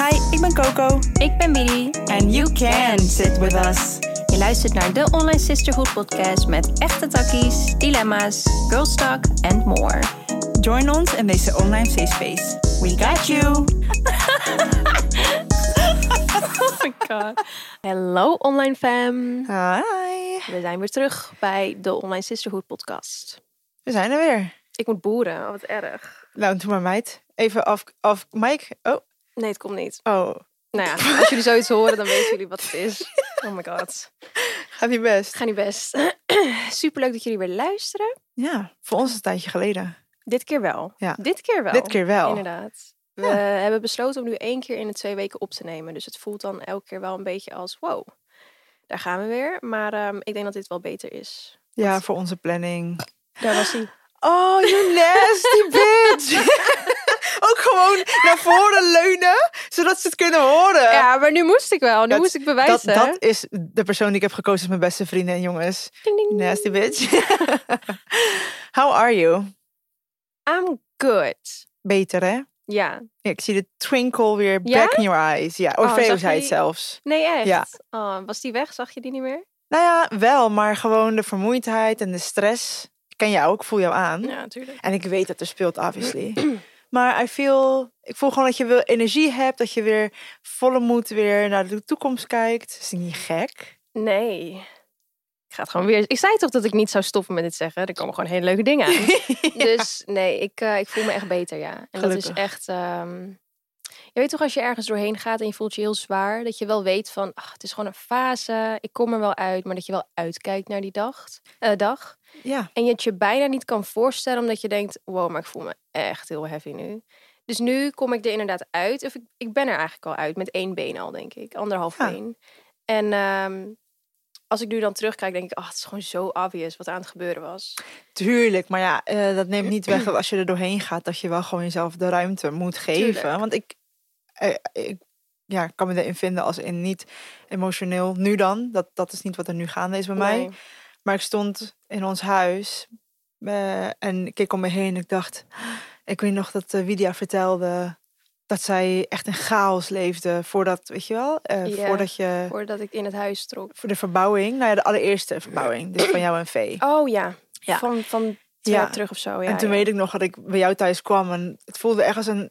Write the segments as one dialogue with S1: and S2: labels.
S1: Hi, ik ben Coco.
S2: Ik ben Bidi.
S1: And you can sit with us.
S2: Je luistert naar de Online Sisterhood podcast met echte takkies, dilemma's, girls talk and more.
S1: Join ons in deze online safe space. We got you.
S2: Oh my god. Hallo online fam.
S1: Hi.
S2: We zijn weer terug bij de Online Sisterhood podcast.
S1: We zijn er weer.
S2: Ik moet boeren, oh, wat erg.
S1: Nou, doe maar meid. Even af, af Mike. Oh,
S2: Nee, het komt niet.
S1: oh.
S2: Nou ja, als jullie zoiets horen, dan weten jullie wat het is. Oh my god.
S1: Gaat niet best.
S2: Ga niet best. Superleuk dat jullie weer luisteren.
S1: Ja, voor ons een tijdje geleden.
S2: Dit keer wel.
S1: Ja.
S2: Dit keer wel.
S1: Dit keer wel.
S2: Inderdaad. We
S1: Ja.
S2: hebben besloten om nu één keer in de twee weken op te nemen. Dus het voelt dan elke keer wel een beetje als wow. Daar gaan we weer. Maar ehm, ik denk dat dit wel beter is.
S1: Ja, voor onze planning.
S2: Daar was hij.
S1: Oh, you nasty bitch. Ook gewoon naar voren leunen, zodat ze het kunnen horen.
S2: Ja, maar nu moest ik wel. Nu
S1: Dat-
S2: moest ik
S1: dat,
S2: bewijzen.
S1: dat is de persoon die ik heb gekozen als mijn beste vrienden en jongens.
S2: Ding, ding.
S1: Nasty bitch. How are you?
S2: I'm good.
S1: Beter, hè?
S2: Ja.
S1: Ja, ik zie de twinkle weer
S2: Ja?
S1: back in your eyes. Ja,
S2: Oh,
S1: Orfeo
S2: zag
S1: zei het zelfs.
S2: Nee, echt?
S1: Ja.
S2: Oh, was die weg? Zag je die niet meer?
S1: Nou ja, wel, maar gewoon de vermoeidheid en de stress. Ik ken jou ook, voel jou aan.
S2: Ja, natuurlijk.
S1: En ik weet dat er speelt, obviously. maar I feel, ik voel gewoon dat je wel energie hebt. Dat je weer volle moed weer naar de toekomst kijkt. Is niet gek?
S2: Nee. Ik ga het gewoon weer... Ik zei toch dat ik niet zou stoppen met dit zeggen. Er komen gewoon hele leuke dingen aan. Dus nee, ik, eh, ik voel me echt beter, ja. En dat is
S1: Gelukkig.
S2: echt... ehm, Je weet toch als je ergens doorheen gaat en je voelt je heel zwaar... dat je wel weet van, ach, het is gewoon een fase. Ik kom er wel uit, maar dat je wel uitkijkt naar die dag. eh, dag.
S1: Ja,
S2: En je het je bijna niet kan voorstellen omdat je denkt... wow, maar ik voel me echt heel heavy nu. Dus nu kom ik er inderdaad uit. Of ik, ik ben er eigenlijk al uit met één been al, denk ik. Anderhalf
S1: Ja.
S2: been. En ehm, als ik nu dan terugkijk, denk ik... ach, het is gewoon zo obvious wat aan het gebeuren was.
S1: tuurlijk. Maar ja, eh, dat neemt niet weg dat als je er doorheen gaat... dat je wel gewoon jezelf de ruimte moet geven.
S2: Tuurlijk.
S1: Want ik, ik ja, kan me erin vinden als in niet emotioneel. Nu dan, dat, dat is niet wat er nu gaande is bij mij. Maar ik stond in ons huis eh, en ik keek om me heen en ik dacht... Ik weet nog dat uh, Widia vertelde dat zij echt in chaos leefde voordat, weet je wel, eh, voordat je...
S2: Voordat ik in het huis trok.
S1: Voor de verbouwing, nou ja, de allereerste verbouwing, dus van jou en Vee.
S2: Oh ja,
S1: Ja.
S2: van, van
S1: Ja.
S2: jaar terug of zo. Ja,
S1: en toen
S2: ja.
S1: weet ik nog dat ik bij jou thuis kwam en het voelde echt als een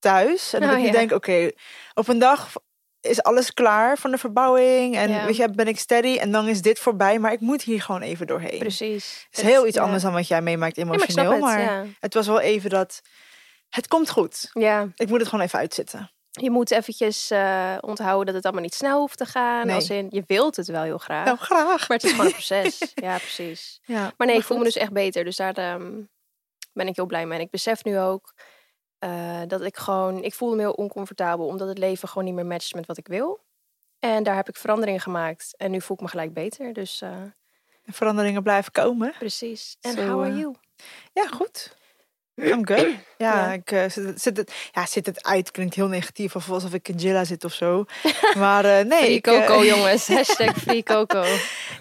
S1: thuis. En dat
S2: Oh,
S1: ik nu
S2: ja.
S1: denk, oké, op een dag is alles klaar van de verbouwing en
S2: Ja.
S1: weet je, ben ik steady en dan is dit voorbij, maar ik moet hier gewoon even doorheen.
S2: Precies.
S1: Het is heel iets
S2: ja.
S1: anders dan wat jij meemaakt
S2: maar
S1: emotioneel,
S2: het,
S1: maar het was wel even dat het komt goed.
S2: Ja,
S1: Ik moet het gewoon even uitzitten.
S2: je moet eventjes eh, onthouden dat het allemaal niet snel hoeft te gaan.
S1: Nee.
S2: Als in, je wilt het wel heel graag.
S1: Nou, graag.
S2: Maar het is gewoon een proces. ja, precies.
S1: Ja,
S2: Maar nee, ik voel me dus echt beter. Dus daar ehm, ben ik heel blij mee. En ik besef nu ook eh, dat ik gewoon... Ik voelde me heel oncomfortabel. Omdat het leven gewoon niet meer matcht met wat ik wil. En daar heb ik veranderingen gemaakt. En nu voel ik me gelijk beter. Dus eh,
S1: De veranderingen blijven komen.
S2: precies. En how are
S1: eh,
S2: you?
S1: Ja, goed. I'm good. Ja,
S2: Ja.
S1: ik zit, het- zit het, ja, zit het uit. Klinkt heel negatief, of alsof ik in Jilla zit of zo. Maar nee,
S2: Free
S1: ik,
S2: Coco, jongens. Hashtag Free Coco.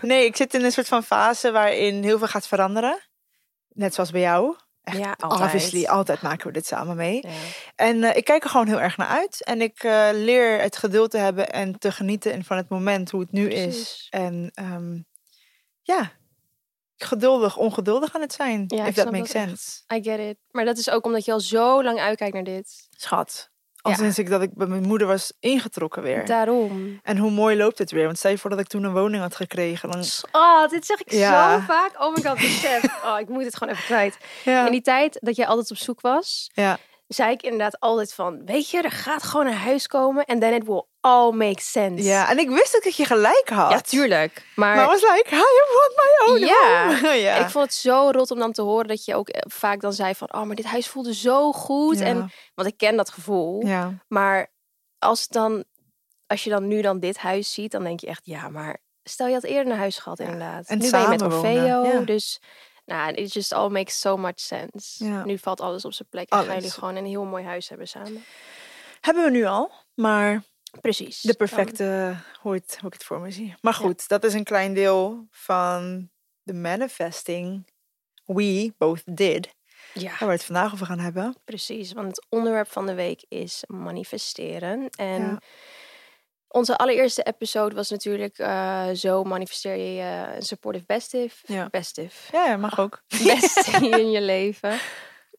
S1: nee, ik zit in een soort van fase waarin heel veel gaat veranderen. Net zoals bij jou. Echt,
S2: Ja, altijd.
S1: Obviously, altijd maken we dit samen mee.
S2: Ja.
S1: En eh, ik kijk er gewoon heel erg naar uit. En ik eh, leer het geduld te hebben en te genieten en van het moment hoe het nu is. En ehm, ja, geduldig, ongeduldig aan het zijn.
S2: Ja,
S1: if that makes sense.
S2: I get it. Maar dat is ook omdat je al zo lang uitkijkt naar dit.
S1: Schat. Al
S2: Ja.
S1: sinds ik dat ik bij mijn moeder was ingetrokken weer.
S2: Daarom.
S1: En hoe mooi loopt het weer. Want stel je voor dat ik toen een woning had gekregen. Dan...
S2: Oh, dit zeg ik
S1: Ja.
S2: zo vaak. Oh my god, besef. Oh, ik moet het gewoon even kwijt.
S1: Ja.
S2: In die tijd dat jij altijd op zoek was,
S1: ja.
S2: Zei ik inderdaad altijd van... Weet je, er gaat gewoon een huis komen en then it will all make sense.
S1: ja, en ik wist ook dat je gelijk had.
S2: Ja, tuurlijk. Maar,
S1: Maar I was like, I want my own
S2: Ja.
S1: home. ja.
S2: ik vond het zo rot om dan te horen dat je ook eh, vaak dan zei van... Oh, maar dit huis voelde zo goed.
S1: Ja.
S2: En, want ik ken dat gevoel.
S1: ja.
S2: Maar als, dan, als je dan nu dan dit huis ziet, dan denk je echt, ja, maar stel je had eerder een huis gehad, inderdaad.
S1: en
S2: nu ben je met Orfeo,
S1: ja.
S2: dus nou, it just all makes so much sense.
S1: Ja.
S2: Nu valt alles op zijn plek en gaan jullie gewoon een heel mooi huis hebben samen.
S1: Hebben we nu al. Maar
S2: Precies.
S1: de
S2: Dan-
S1: perfecte, hoe, het, hoe ik het voor me zie. Maar goed, dat is een klein deel van de manifesting we both did.
S2: Ja,
S1: Waar we het vandaag over gaan hebben.
S2: precies. Want het onderwerp van de week is manifesteren. En
S1: Ja.
S2: Onze allereerste episode was natuurlijk eh, zo manifesteer je je een supportive bestive.
S1: Ja.
S2: Bestive.
S1: Ja, mag ook.
S2: Beste in je leven.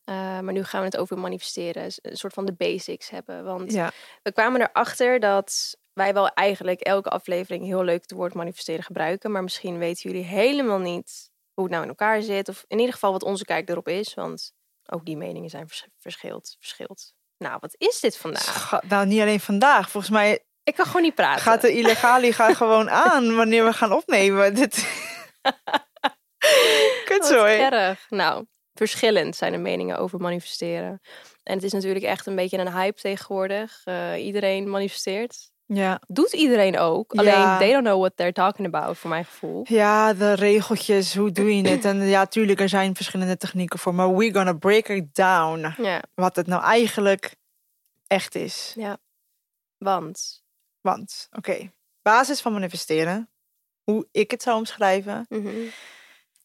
S2: Eh, maar nu gaan we het over manifesteren. Een soort van de basics hebben. Want
S1: Ja,
S2: we kwamen erachter dat wij wel eigenlijk elke aflevering heel leuk het woord manifesteren gebruiken. Maar misschien weten jullie helemaal niet hoe het nou in elkaar zit. Of in ieder geval wat onze kijk erop is. Want ook die meningen zijn vers- verschild. verschild. Nou, wat is dit vandaag?
S1: Nou niet alleen vandaag. Volgens mij
S2: Ik kan gewoon niet praten.
S1: gaat de illegali gaat gewoon aan wanneer we gaan opnemen. Dit... Kutzooi.
S2: erg. Nou, verschillend zijn de meningen over manifesteren. En het is natuurlijk echt een beetje een hype tegenwoordig. Eh, iedereen manifesteert.
S1: Ja.
S2: Doet iedereen ook.
S1: Ja.
S2: Alleen, they don't know what they're talking about, voor mijn gevoel.
S1: ja, de regeltjes, hoe doe je het? En ja, tuurlijk, er zijn verschillende technieken voor. Maar we're gonna break it down.
S2: Ja,
S1: Wat het nou eigenlijk echt is.
S2: want...
S1: Want, oké, basis van manifesteren. Hoe ik het zou omschrijven.
S2: mhm.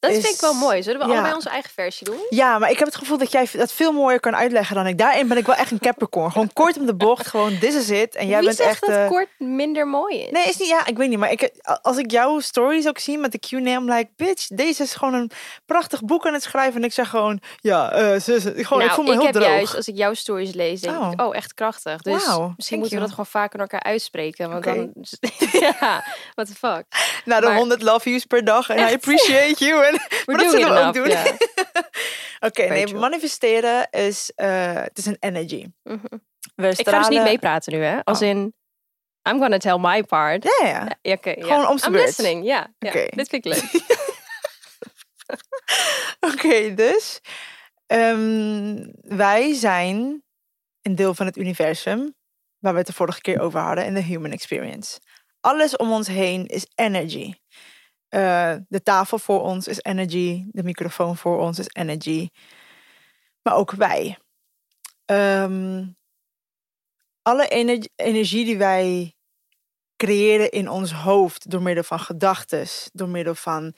S2: Dat
S1: Is-
S2: vind ik wel mooi. Zullen we
S1: ja.
S2: allebei onze eigen versie doen?
S1: Ja, maar ik heb het gevoel dat jij dat veel mooier kan uitleggen dan ik. Daarin ben ik wel echt een Capricorn. Gewoon kort om de bocht, gewoon this is it. En jij
S2: Wie
S1: bent
S2: zegt
S1: echt...
S2: dat
S1: eh,
S2: kort minder mooi is?
S1: Nee, is niet. Ja, ik weet niet. Maar ik, als ik jouw stories ook zie met de I'm like, bitch, deze is gewoon een prachtig boek aan het schrijven. En ik zeg gewoon, ja, eh zus, gewoon, ik
S2: nou,
S1: voel me heel
S2: heb
S1: droog.
S2: juist, als ik jouw stories lees, denk
S1: Oh.
S2: ik, oh, echt krachtig. Dus
S1: Wauw,
S2: misschien moeten we dat gewoon vaker naar elkaar uitspreken. Want dan... ja, what the fuck.
S1: Na de
S2: maar-
S1: 100 love views per dag. En I appreciate you. En,
S2: We're
S1: maar dat zullen we ook doen. Oké, nee,
S2: true.
S1: manifesteren is, eh, het is een energy.
S2: Mhm.
S1: We
S2: Ik ga dus niet meepraten nu, hè? Als
S1: Oh.
S2: in, I'm gonna tell my part.
S1: Ja, ja.
S2: Ja, oké, ja.
S1: Gewoon om
S2: I'm
S1: beurt.
S2: listening, ja. Dit vind ik leuk.
S1: Oké, dus ehm, wij zijn een deel van het universum waar we het de vorige keer over hadden in de human experience. Alles om ons heen is energy. Eh, de tafel voor ons is energy, de microfoon voor ons is energy, maar ook wij. Ehm, alle ener- energie die wij creëren in ons hoofd door middel van gedachten, door middel van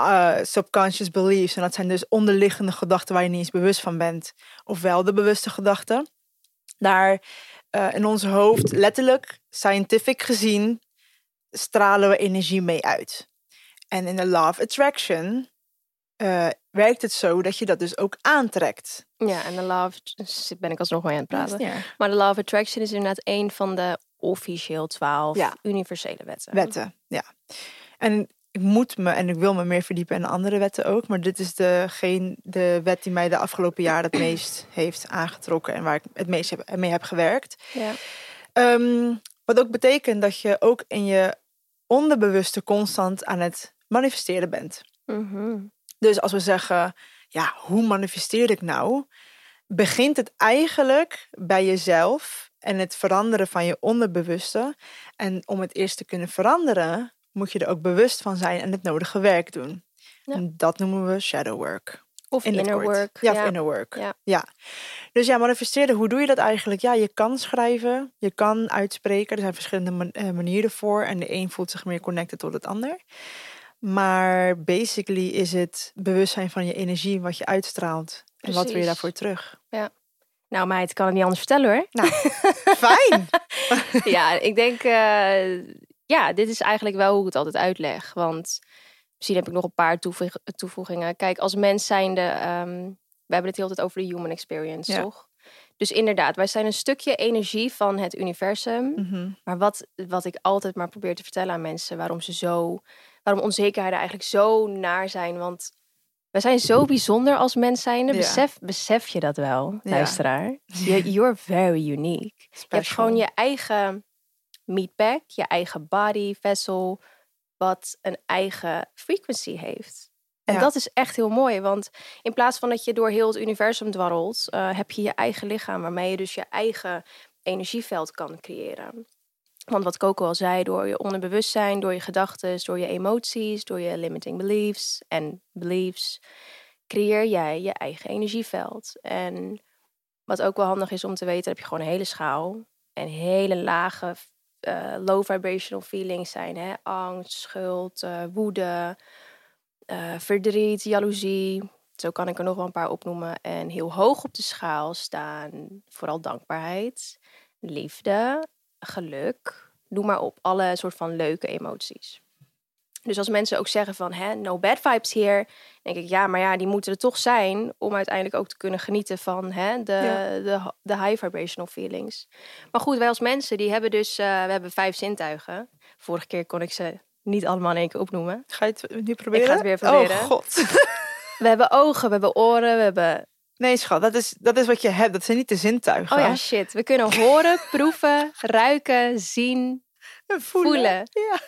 S1: uh, subconscious beliefs. En dat zijn dus onderliggende gedachten waar je niet eens bewust van bent. Ofwel de bewuste gedachten. Daar uh, in ons hoofd, letterlijk, scientific gezien, stralen we energie mee uit. En in de of attraction uh, werkt het zo dat je dat dus ook aantrekt.
S2: Ja, en de law of... Ben ik alsnog mee aan het praten.
S1: Ja.
S2: Maar de of attraction is inderdaad een van de officieel twaalf
S1: Ja.
S2: universele wetten.
S1: Wetten, ja. En ik moet me en ik wil me meer verdiepen in andere wetten ook. Maar dit is de, geen, de wet die mij de afgelopen jaren het meest heeft aangetrokken. En waar ik het meest heb, mee heb gewerkt.
S2: Ja.
S1: Um, wat ook betekent dat je ook in je onderbewuste constant aan het manifesteren bent.
S2: Mhm.
S1: Dus als we zeggen, ja, hoe manifesteer ik nou? Begint het eigenlijk bij jezelf en het veranderen van je onderbewuste. En om het eerst te kunnen veranderen, moet je er ook bewust van zijn en het nodige werk doen.
S2: Ja.
S1: En dat noemen we shadow work.
S2: Of
S1: in
S2: inner work.
S1: Ja, of inner work.
S2: Ja.
S1: ja. Dus ja, manifesteren, hoe doe je dat eigenlijk? Ja, je kan schrijven, je kan uitspreken. Er zijn verschillende eh, manieren voor. En de een voelt zich meer connected tot het ander. Maar basically is het bewustzijn van je energie, wat je uitstraalt. En wat wil je daarvoor terug?
S2: Nou meid, kan het niet anders vertellen hoor.
S1: Nou, fijn!
S2: ja, ik denk, eh, ja, dit is eigenlijk wel hoe ik het altijd uitleg. Want misschien heb ik nog een paar toevoeg- toevoegingen. Kijk, als mens zijnde, ehm we hebben het heel tijd over de human experience,
S1: Ja.
S2: toch? Dus inderdaad, wij zijn een stukje energie van het universum.
S1: Mhm.
S2: Maar wat, wat ik altijd maar probeer te vertellen aan mensen, waarom ze zo, waarom onzekerheden eigenlijk zo naar zijn. Want we zijn zo bijzonder als mens zijnde.
S1: Ja.
S2: Besef, besef je dat wel, luisteraar? You're very unique. Je hebt gewoon je eigen meatbag, je eigen body, vessel, wat een eigen frequency heeft. En
S1: Ja.
S2: dat is echt heel mooi, want in plaats van dat je door heel het universum dwarrelt, eh, heb je je eigen lichaam waarmee je dus je eigen energieveld kan creëren. Want wat Coco al zei, door je onderbewustzijn, door je gedachten, door je emoties, door je limiting beliefs en beliefs, creëer jij je eigen energieveld. En wat ook wel handig is om te weten, heb je gewoon een hele schaal. En hele lage eh, low vibrational feelings zijn. Hè? Angst, schuld, eh, woede, eh, verdriet, jaloezie. Zo kan ik er nog wel een paar opnoemen. En heel hoog op de schaal staan vooral dankbaarheid, liefde, geluk. Noem maar op, alle soort van leuke emoties. Dus als mensen ook zeggen van, hè, no bad vibes hier, denk ik, ja, maar ja, die moeten er toch zijn om uiteindelijk ook te kunnen genieten van hè, de,
S1: Ja.
S2: de, de high vibrational feelings. Maar goed, wij als mensen, die hebben dus, eh, we hebben vijf zintuigen. Vorige keer kon ik ze niet allemaal in één keer opnoemen.
S1: Ga je het nu proberen?
S2: het weer proberen.
S1: Oh god.
S2: We hebben ogen, we hebben oren, we hebben...
S1: Nee schat, dat is, dat is wat je hebt. Dat zijn niet de zintuigen.
S2: Oh ja, shit. We kunnen horen, proeven, ruiken, zien,
S1: En
S2: voelen.
S1: Ja,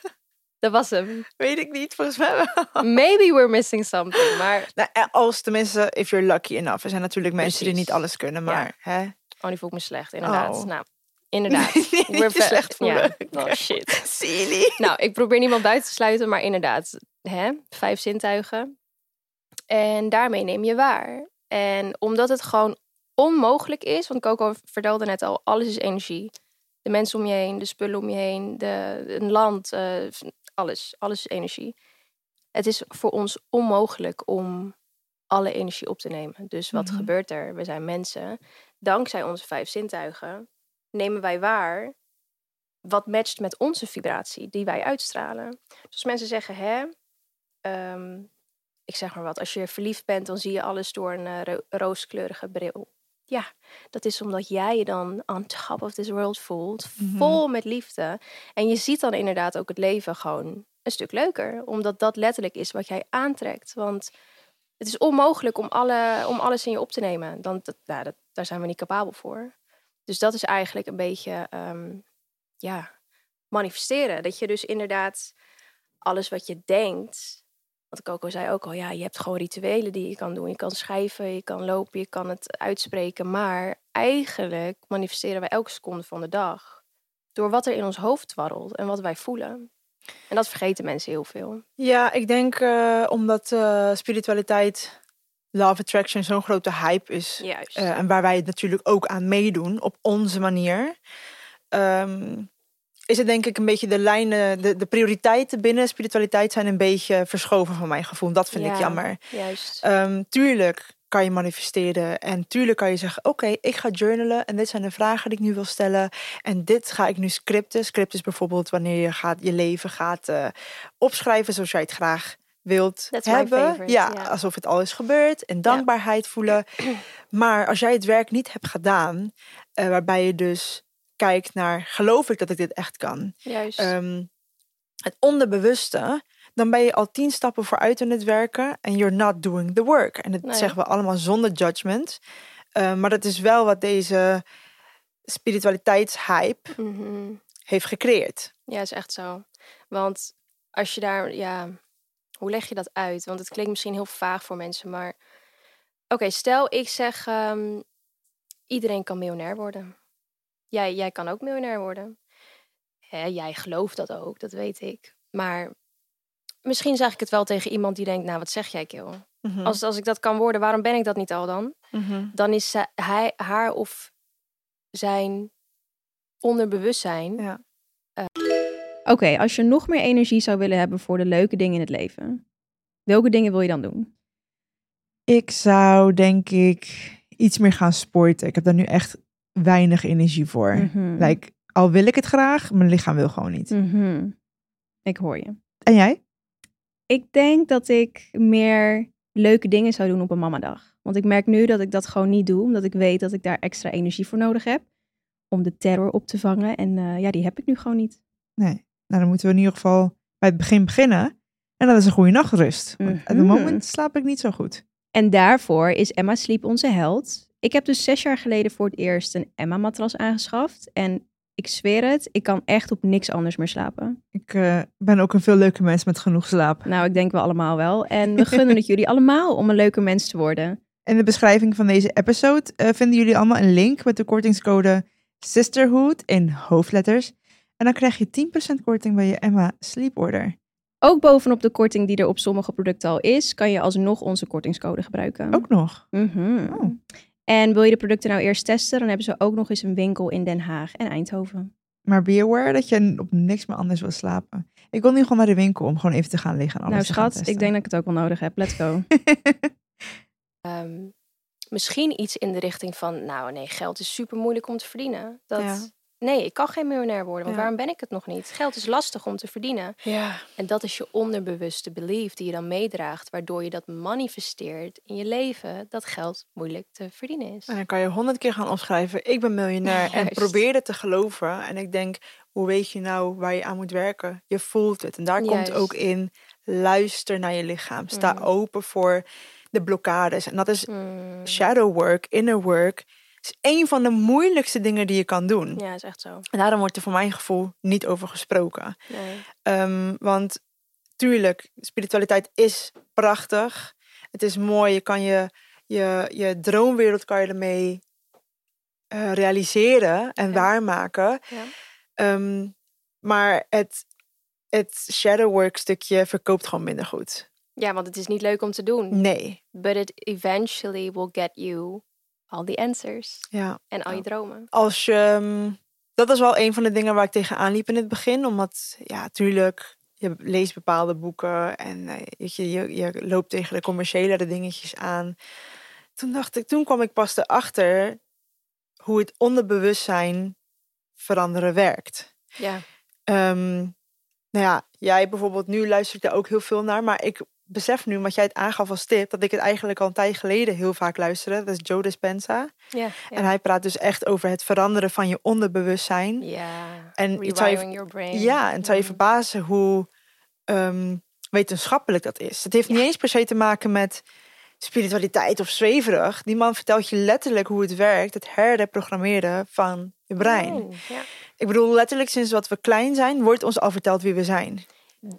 S2: Dat was hem.
S1: weet ik niet. Volgens mij wel.
S2: Maybe we're missing something, maar...
S1: Nou, als tenminste, if you're lucky enough. Er zijn natuurlijk mensen die niet alles kunnen,
S2: Ja.
S1: maar... Hè?
S2: Oh, die voelt me slecht, inderdaad.
S1: Oh.
S2: Nou, inderdaad.
S1: niet
S2: We're
S1: je slecht voelen.
S2: Ja. Oh, shit.
S1: Silly.
S2: Nou, ik probeer niemand buiten te sluiten, maar inderdaad, hè, vijf zintuigen. En daarmee neem je waar. En omdat het gewoon onmogelijk is, want Coco vertelde net al, alles is energie. De mensen om je heen, de spullen om je heen, de, een land, eh, alles. Alles is energie. Het is voor ons onmogelijk om alle energie op te nemen. Dus wat
S1: Mhm.
S2: gebeurt er? We zijn mensen. Dankzij onze vijf zintuigen nemen wij waar wat matcht met onze vibratie die wij uitstralen. Dus als mensen zeggen, hè, ehm, ik zeg maar wat, als je verliefd bent, dan zie je alles door een eh, ro- rooskleurige bril. Ja, dat is omdat jij je dan on top of this world voelt,
S1: Mhm.
S2: vol met liefde. En je ziet dan inderdaad ook het leven gewoon een stuk leuker, omdat dat letterlijk is wat jij aantrekt. Want het is onmogelijk om, alle, om alles in je op te nemen. Dan, dat, nou, dat, daar zijn we niet capabel voor. Dus dat is eigenlijk een beetje, ehm, ja, manifesteren. Dat je dus inderdaad alles wat je denkt. Want Coco zei ook al, ja, je hebt gewoon rituelen die je kan doen. Je kan schrijven, je kan lopen, je kan het uitspreken. Maar eigenlijk manifesteren wij elke seconde van de dag. Door wat er in ons hoofd dwarrelt en wat wij voelen. En dat vergeten mensen heel veel.
S1: Ja, ik denk eh, omdat eh, spiritualiteit, love attraction zo'n grote hype is.
S2: Juist.
S1: eh, en waar wij natuurlijk ook aan meedoen op onze manier. ehm, is het denk ik een beetje de lijnen, de, de prioriteiten binnen spiritualiteit zijn een beetje verschoven van mijn gevoel. Dat vind ik
S2: Ja.
S1: jammer.
S2: Juist.
S1: Ehm, tuurlijk kan je manifesteren en tuurlijk kan je zeggen: Oké, ik ga journalen en dit zijn de vragen die ik nu wil stellen. En dit ga ik nu scripten. Script is bijvoorbeeld wanneer je gaat, je leven gaat eh, opschrijven zoals jij het graag wilt
S2: That's
S1: hebben.
S2: favorite,
S1: ja,
S2: ja.
S1: alsof het al is gebeurd en dankbaarheid voelen. Maar als jij het werk niet hebt gedaan, eh, waarbij je dus kijkt naar: geloof ik dat ik dit echt kan?
S2: Juist.
S1: ehm, het onderbewuste, dan ben je al tien stappen vooruit in het werken en you're not doing the work. En dat
S2: Nee.
S1: zeggen we allemaal zonder judgment. Eh, maar dat is wel wat deze spiritualiteitshype
S2: Mhm.
S1: heeft gecreëerd.
S2: Ja, is echt zo. Want als je daar, ja, hoe leg je dat uit? Want het klinkt misschien heel vaag voor mensen, maar oké, stel ik zeg, ehm, iedereen kan miljonair worden. Jij, jij kan ook miljonair worden. Hè, jij gelooft dat ook, dat weet ik. Maar misschien zeg ik het wel tegen iemand die denkt, nou, wat zeg jij, Kil?
S1: Mhm.
S2: Als, als ik dat kan worden, waarom ben ik dat niet al dan?
S1: Mhm.
S2: Dan is zij- hij, haar of zijn onderbewustzijn
S1: Ja.
S3: Oké, als je nog meer energie zou willen hebben voor de leuke dingen in het leven, welke dingen wil je dan doen?
S1: Ik zou denk ik iets meer gaan sporten. Ik heb daar nu echt weinig energie voor.
S3: Mhm.
S1: Like, al wil ik het graag, mijn lichaam wil gewoon niet.
S3: Mhm. Ik hoor je.
S1: En jij?
S3: Ik denk dat ik meer leuke dingen zou doen op een mamadag. Want ik merk nu dat ik dat gewoon niet doe, omdat ik weet dat ik daar extra energie voor nodig heb om de terror op te vangen. En eh, ja, die heb ik nu gewoon niet.
S1: Nee. Nou, dan moeten we in ieder geval bij het begin beginnen. En dat is een goede nachtrust. Op het
S3: Mhm.
S1: moment slaap ik niet zo goed.
S3: En daarvoor is Emma Sleep onze held. Ik heb dus zes jaar geleden voor het eerst een Emma-matras aangeschaft. En ik zweer het, ik kan echt op niks anders meer slapen.
S1: Ik eh, ben ook een veel leuke mens met genoeg slaap.
S3: Nou, ik denk wel allemaal wel. En we gunnen het jullie allemaal om een leuke mens te worden.
S1: In de beschrijving van deze episode eh, vinden jullie allemaal een link met de kortingscode Sisterhood in hoofdletters. En dan krijg je 10% korting bij je Emma Sleep Order.
S3: Ook bovenop de korting die er op sommige producten al is, kan je alsnog onze kortingscode gebruiken.
S1: Ook nog.
S3: Mhm.
S1: Oh.
S3: En wil je de producten nou eerst testen, dan hebben ze ook nog eens een winkel in Den Haag en Eindhoven.
S1: Maar be aware dat je op niks meer anders wil slapen. Ik wil nu gewoon naar de winkel om gewoon even te gaan liggen en alles
S3: nou
S1: te gaan
S3: schat, ik denk dat ik het ook wel nodig heb. Let's go.
S2: Ehm, misschien iets in de richting van, nou nee, geld is super moeilijk om te verdienen. Dat,
S1: Ja.
S2: Nee, ik kan geen miljonair worden, want
S1: Ja.
S2: waarom ben ik het nog niet? Geld is lastig om te verdienen.
S1: Ja.
S2: En dat is je onderbewuste belief die je dan meedraagt, waardoor je dat manifesteert in je leven, dat geld moeilijk te verdienen is.
S1: En dan kan je honderd keer gaan opschrijven, ik ben miljonair. En probeer het te geloven. En ik denk, hoe weet je nou waar je aan moet werken? Je voelt het. En daar komt ook in, luister naar je lichaam. Sta
S2: Mm.
S1: open voor de blokkades. En dat is
S2: Mm,
S1: shadow work, inner work. Is een van de moeilijkste dingen die je kan doen.
S2: Ja, is echt zo.
S1: En daarom wordt er voor mijn gevoel niet over gesproken.
S2: Nee.
S1: Ehm, want tuurlijk, spiritualiteit is prachtig. Het is mooi. Je kan je, je, je droomwereld kan je ermee eh, realiseren en
S2: Ja.
S1: waarmaken.
S2: Ja.
S1: Ehm, maar het, het shadow work stukje verkoopt gewoon minder goed.
S2: ja, want het is niet leuk om te doen.
S1: Nee.
S2: But it eventually will get you all the answers.
S1: Ja.
S2: En al je dromen.
S1: Als je. ehm, Dat was wel een van de dingen waar ik tegenaan liep in het begin. Omdat, ja, tuurlijk, je leest bepaalde boeken en eh, je, je, je loopt tegen de commerciële dingetjes aan. Toen dacht ik, toen kwam ik pas erachter hoe het onderbewustzijn veranderen werkt.
S2: Ja.
S1: Ehm, nou ja, jij bijvoorbeeld, nu luister ik daar ook heel veel naar. Maar ik besef nu, wat jij het aangaf als tip, dat ik het eigenlijk al een tijd geleden heel vaak luisterde. Dat is Joe Dispenza.
S2: Ja.
S1: En hij praat dus echt over het veranderen van je onderbewustzijn.
S2: ja.
S1: En het zou je-
S2: your brain.
S1: Ja, en het zou je
S2: Mm.
S1: verbazen hoe ehm, wetenschappelijk dat is. Het heeft niet eens per se te maken met spiritualiteit of zweverig. Die man vertelt je letterlijk hoe het werkt, het herreprogrammeren van je brein.
S2: Oh, ja.
S1: Ik bedoel, letterlijk sinds wat we klein zijn, wordt ons al verteld wie we zijn.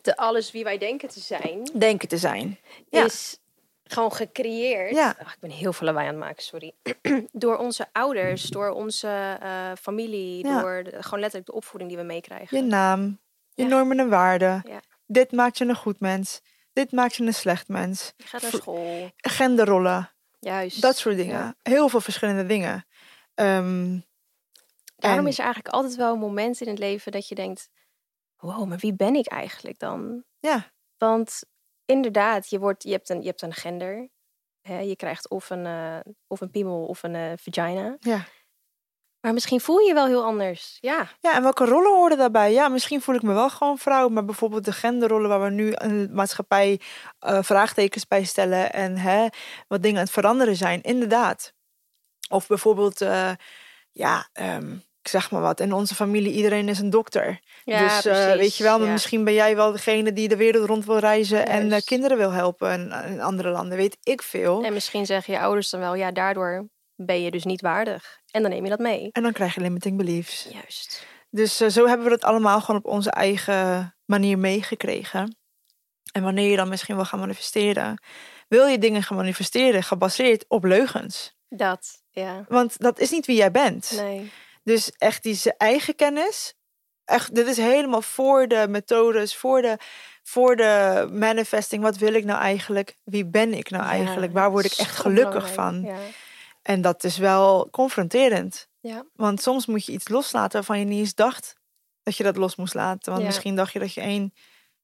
S2: De alles wie wij denken te zijn,
S1: Denken te zijn. Ja.
S2: is gewoon gecreëerd.
S1: Ja.
S2: Ik ben heel veel lawaai aan het maken, sorry. door onze ouders, door onze eh, familie,
S1: Ja.
S2: door de- gewoon letterlijk de opvoeding die we meekrijgen.
S1: Je naam, je
S2: Ja.
S1: normen en waarden. Dit maakt je een goed mens. Dit maakt je een slecht mens.
S2: Je gaat naar school.
S1: Genderrollen.
S2: Juist.
S1: Dat soort dingen. Heel veel verschillende dingen. Ehm,
S2: Daarom
S1: en-
S2: is er eigenlijk altijd wel een moment in het leven dat je denkt: wow, maar wie ben ik eigenlijk dan?
S1: ja,
S2: Want inderdaad, je, wordt, je, hebt, een, je hebt een gender. Hè, je krijgt of een, eh, of een piemel of een eh, vagina.
S1: ja.
S2: Maar misschien voel je je wel heel anders. Ja,
S1: ja, en welke rollen horen daarbij? Ja, misschien voel ik me wel gewoon vrouw, maar bijvoorbeeld de genderrollen waar we nu de maatschappij eh, vraagtekens bij stellen en hè, wat dingen aan het veranderen zijn, inderdaad. Of bijvoorbeeld, ja, ehm, ik zeg maar wat, in onze familie iedereen is een dokter.
S2: ja
S1: dus eh, weet je wel,
S2: ja.
S1: misschien ben jij wel degene die de wereld rond wil reizen en eh, kinderen wil helpen in, in andere landen, weet ik veel.
S2: En misschien zeggen je ouders dan wel, ja, daardoor ben je dus niet waardig. En dan neem je dat mee.
S1: En dan krijg je limiting beliefs.
S2: Juist.
S1: Dus eh, zo hebben we dat allemaal gewoon op onze eigen manier meegekregen. En wanneer je dan misschien wil gaan manifesteren, wil je dingen gaan manifesteren gebaseerd op leugens.
S2: Dat, ja.
S1: Want dat is niet wie jij bent.
S2: Nee.
S1: Dus echt die zijn eigen kennis. Echt, dit is helemaal voor de methodes, voor de, voor de manifesting. Wat wil ik nou eigenlijk? Wie ben ik nou
S2: Ja,
S1: eigenlijk? Waar word ik echt gelukkig van?
S2: Ja.
S1: En dat is wel confronterend.
S2: Ja.
S1: Want soms moet je iets loslaten waarvan je niet eens dacht dat je dat los moest laten. Want misschien dacht je dat je één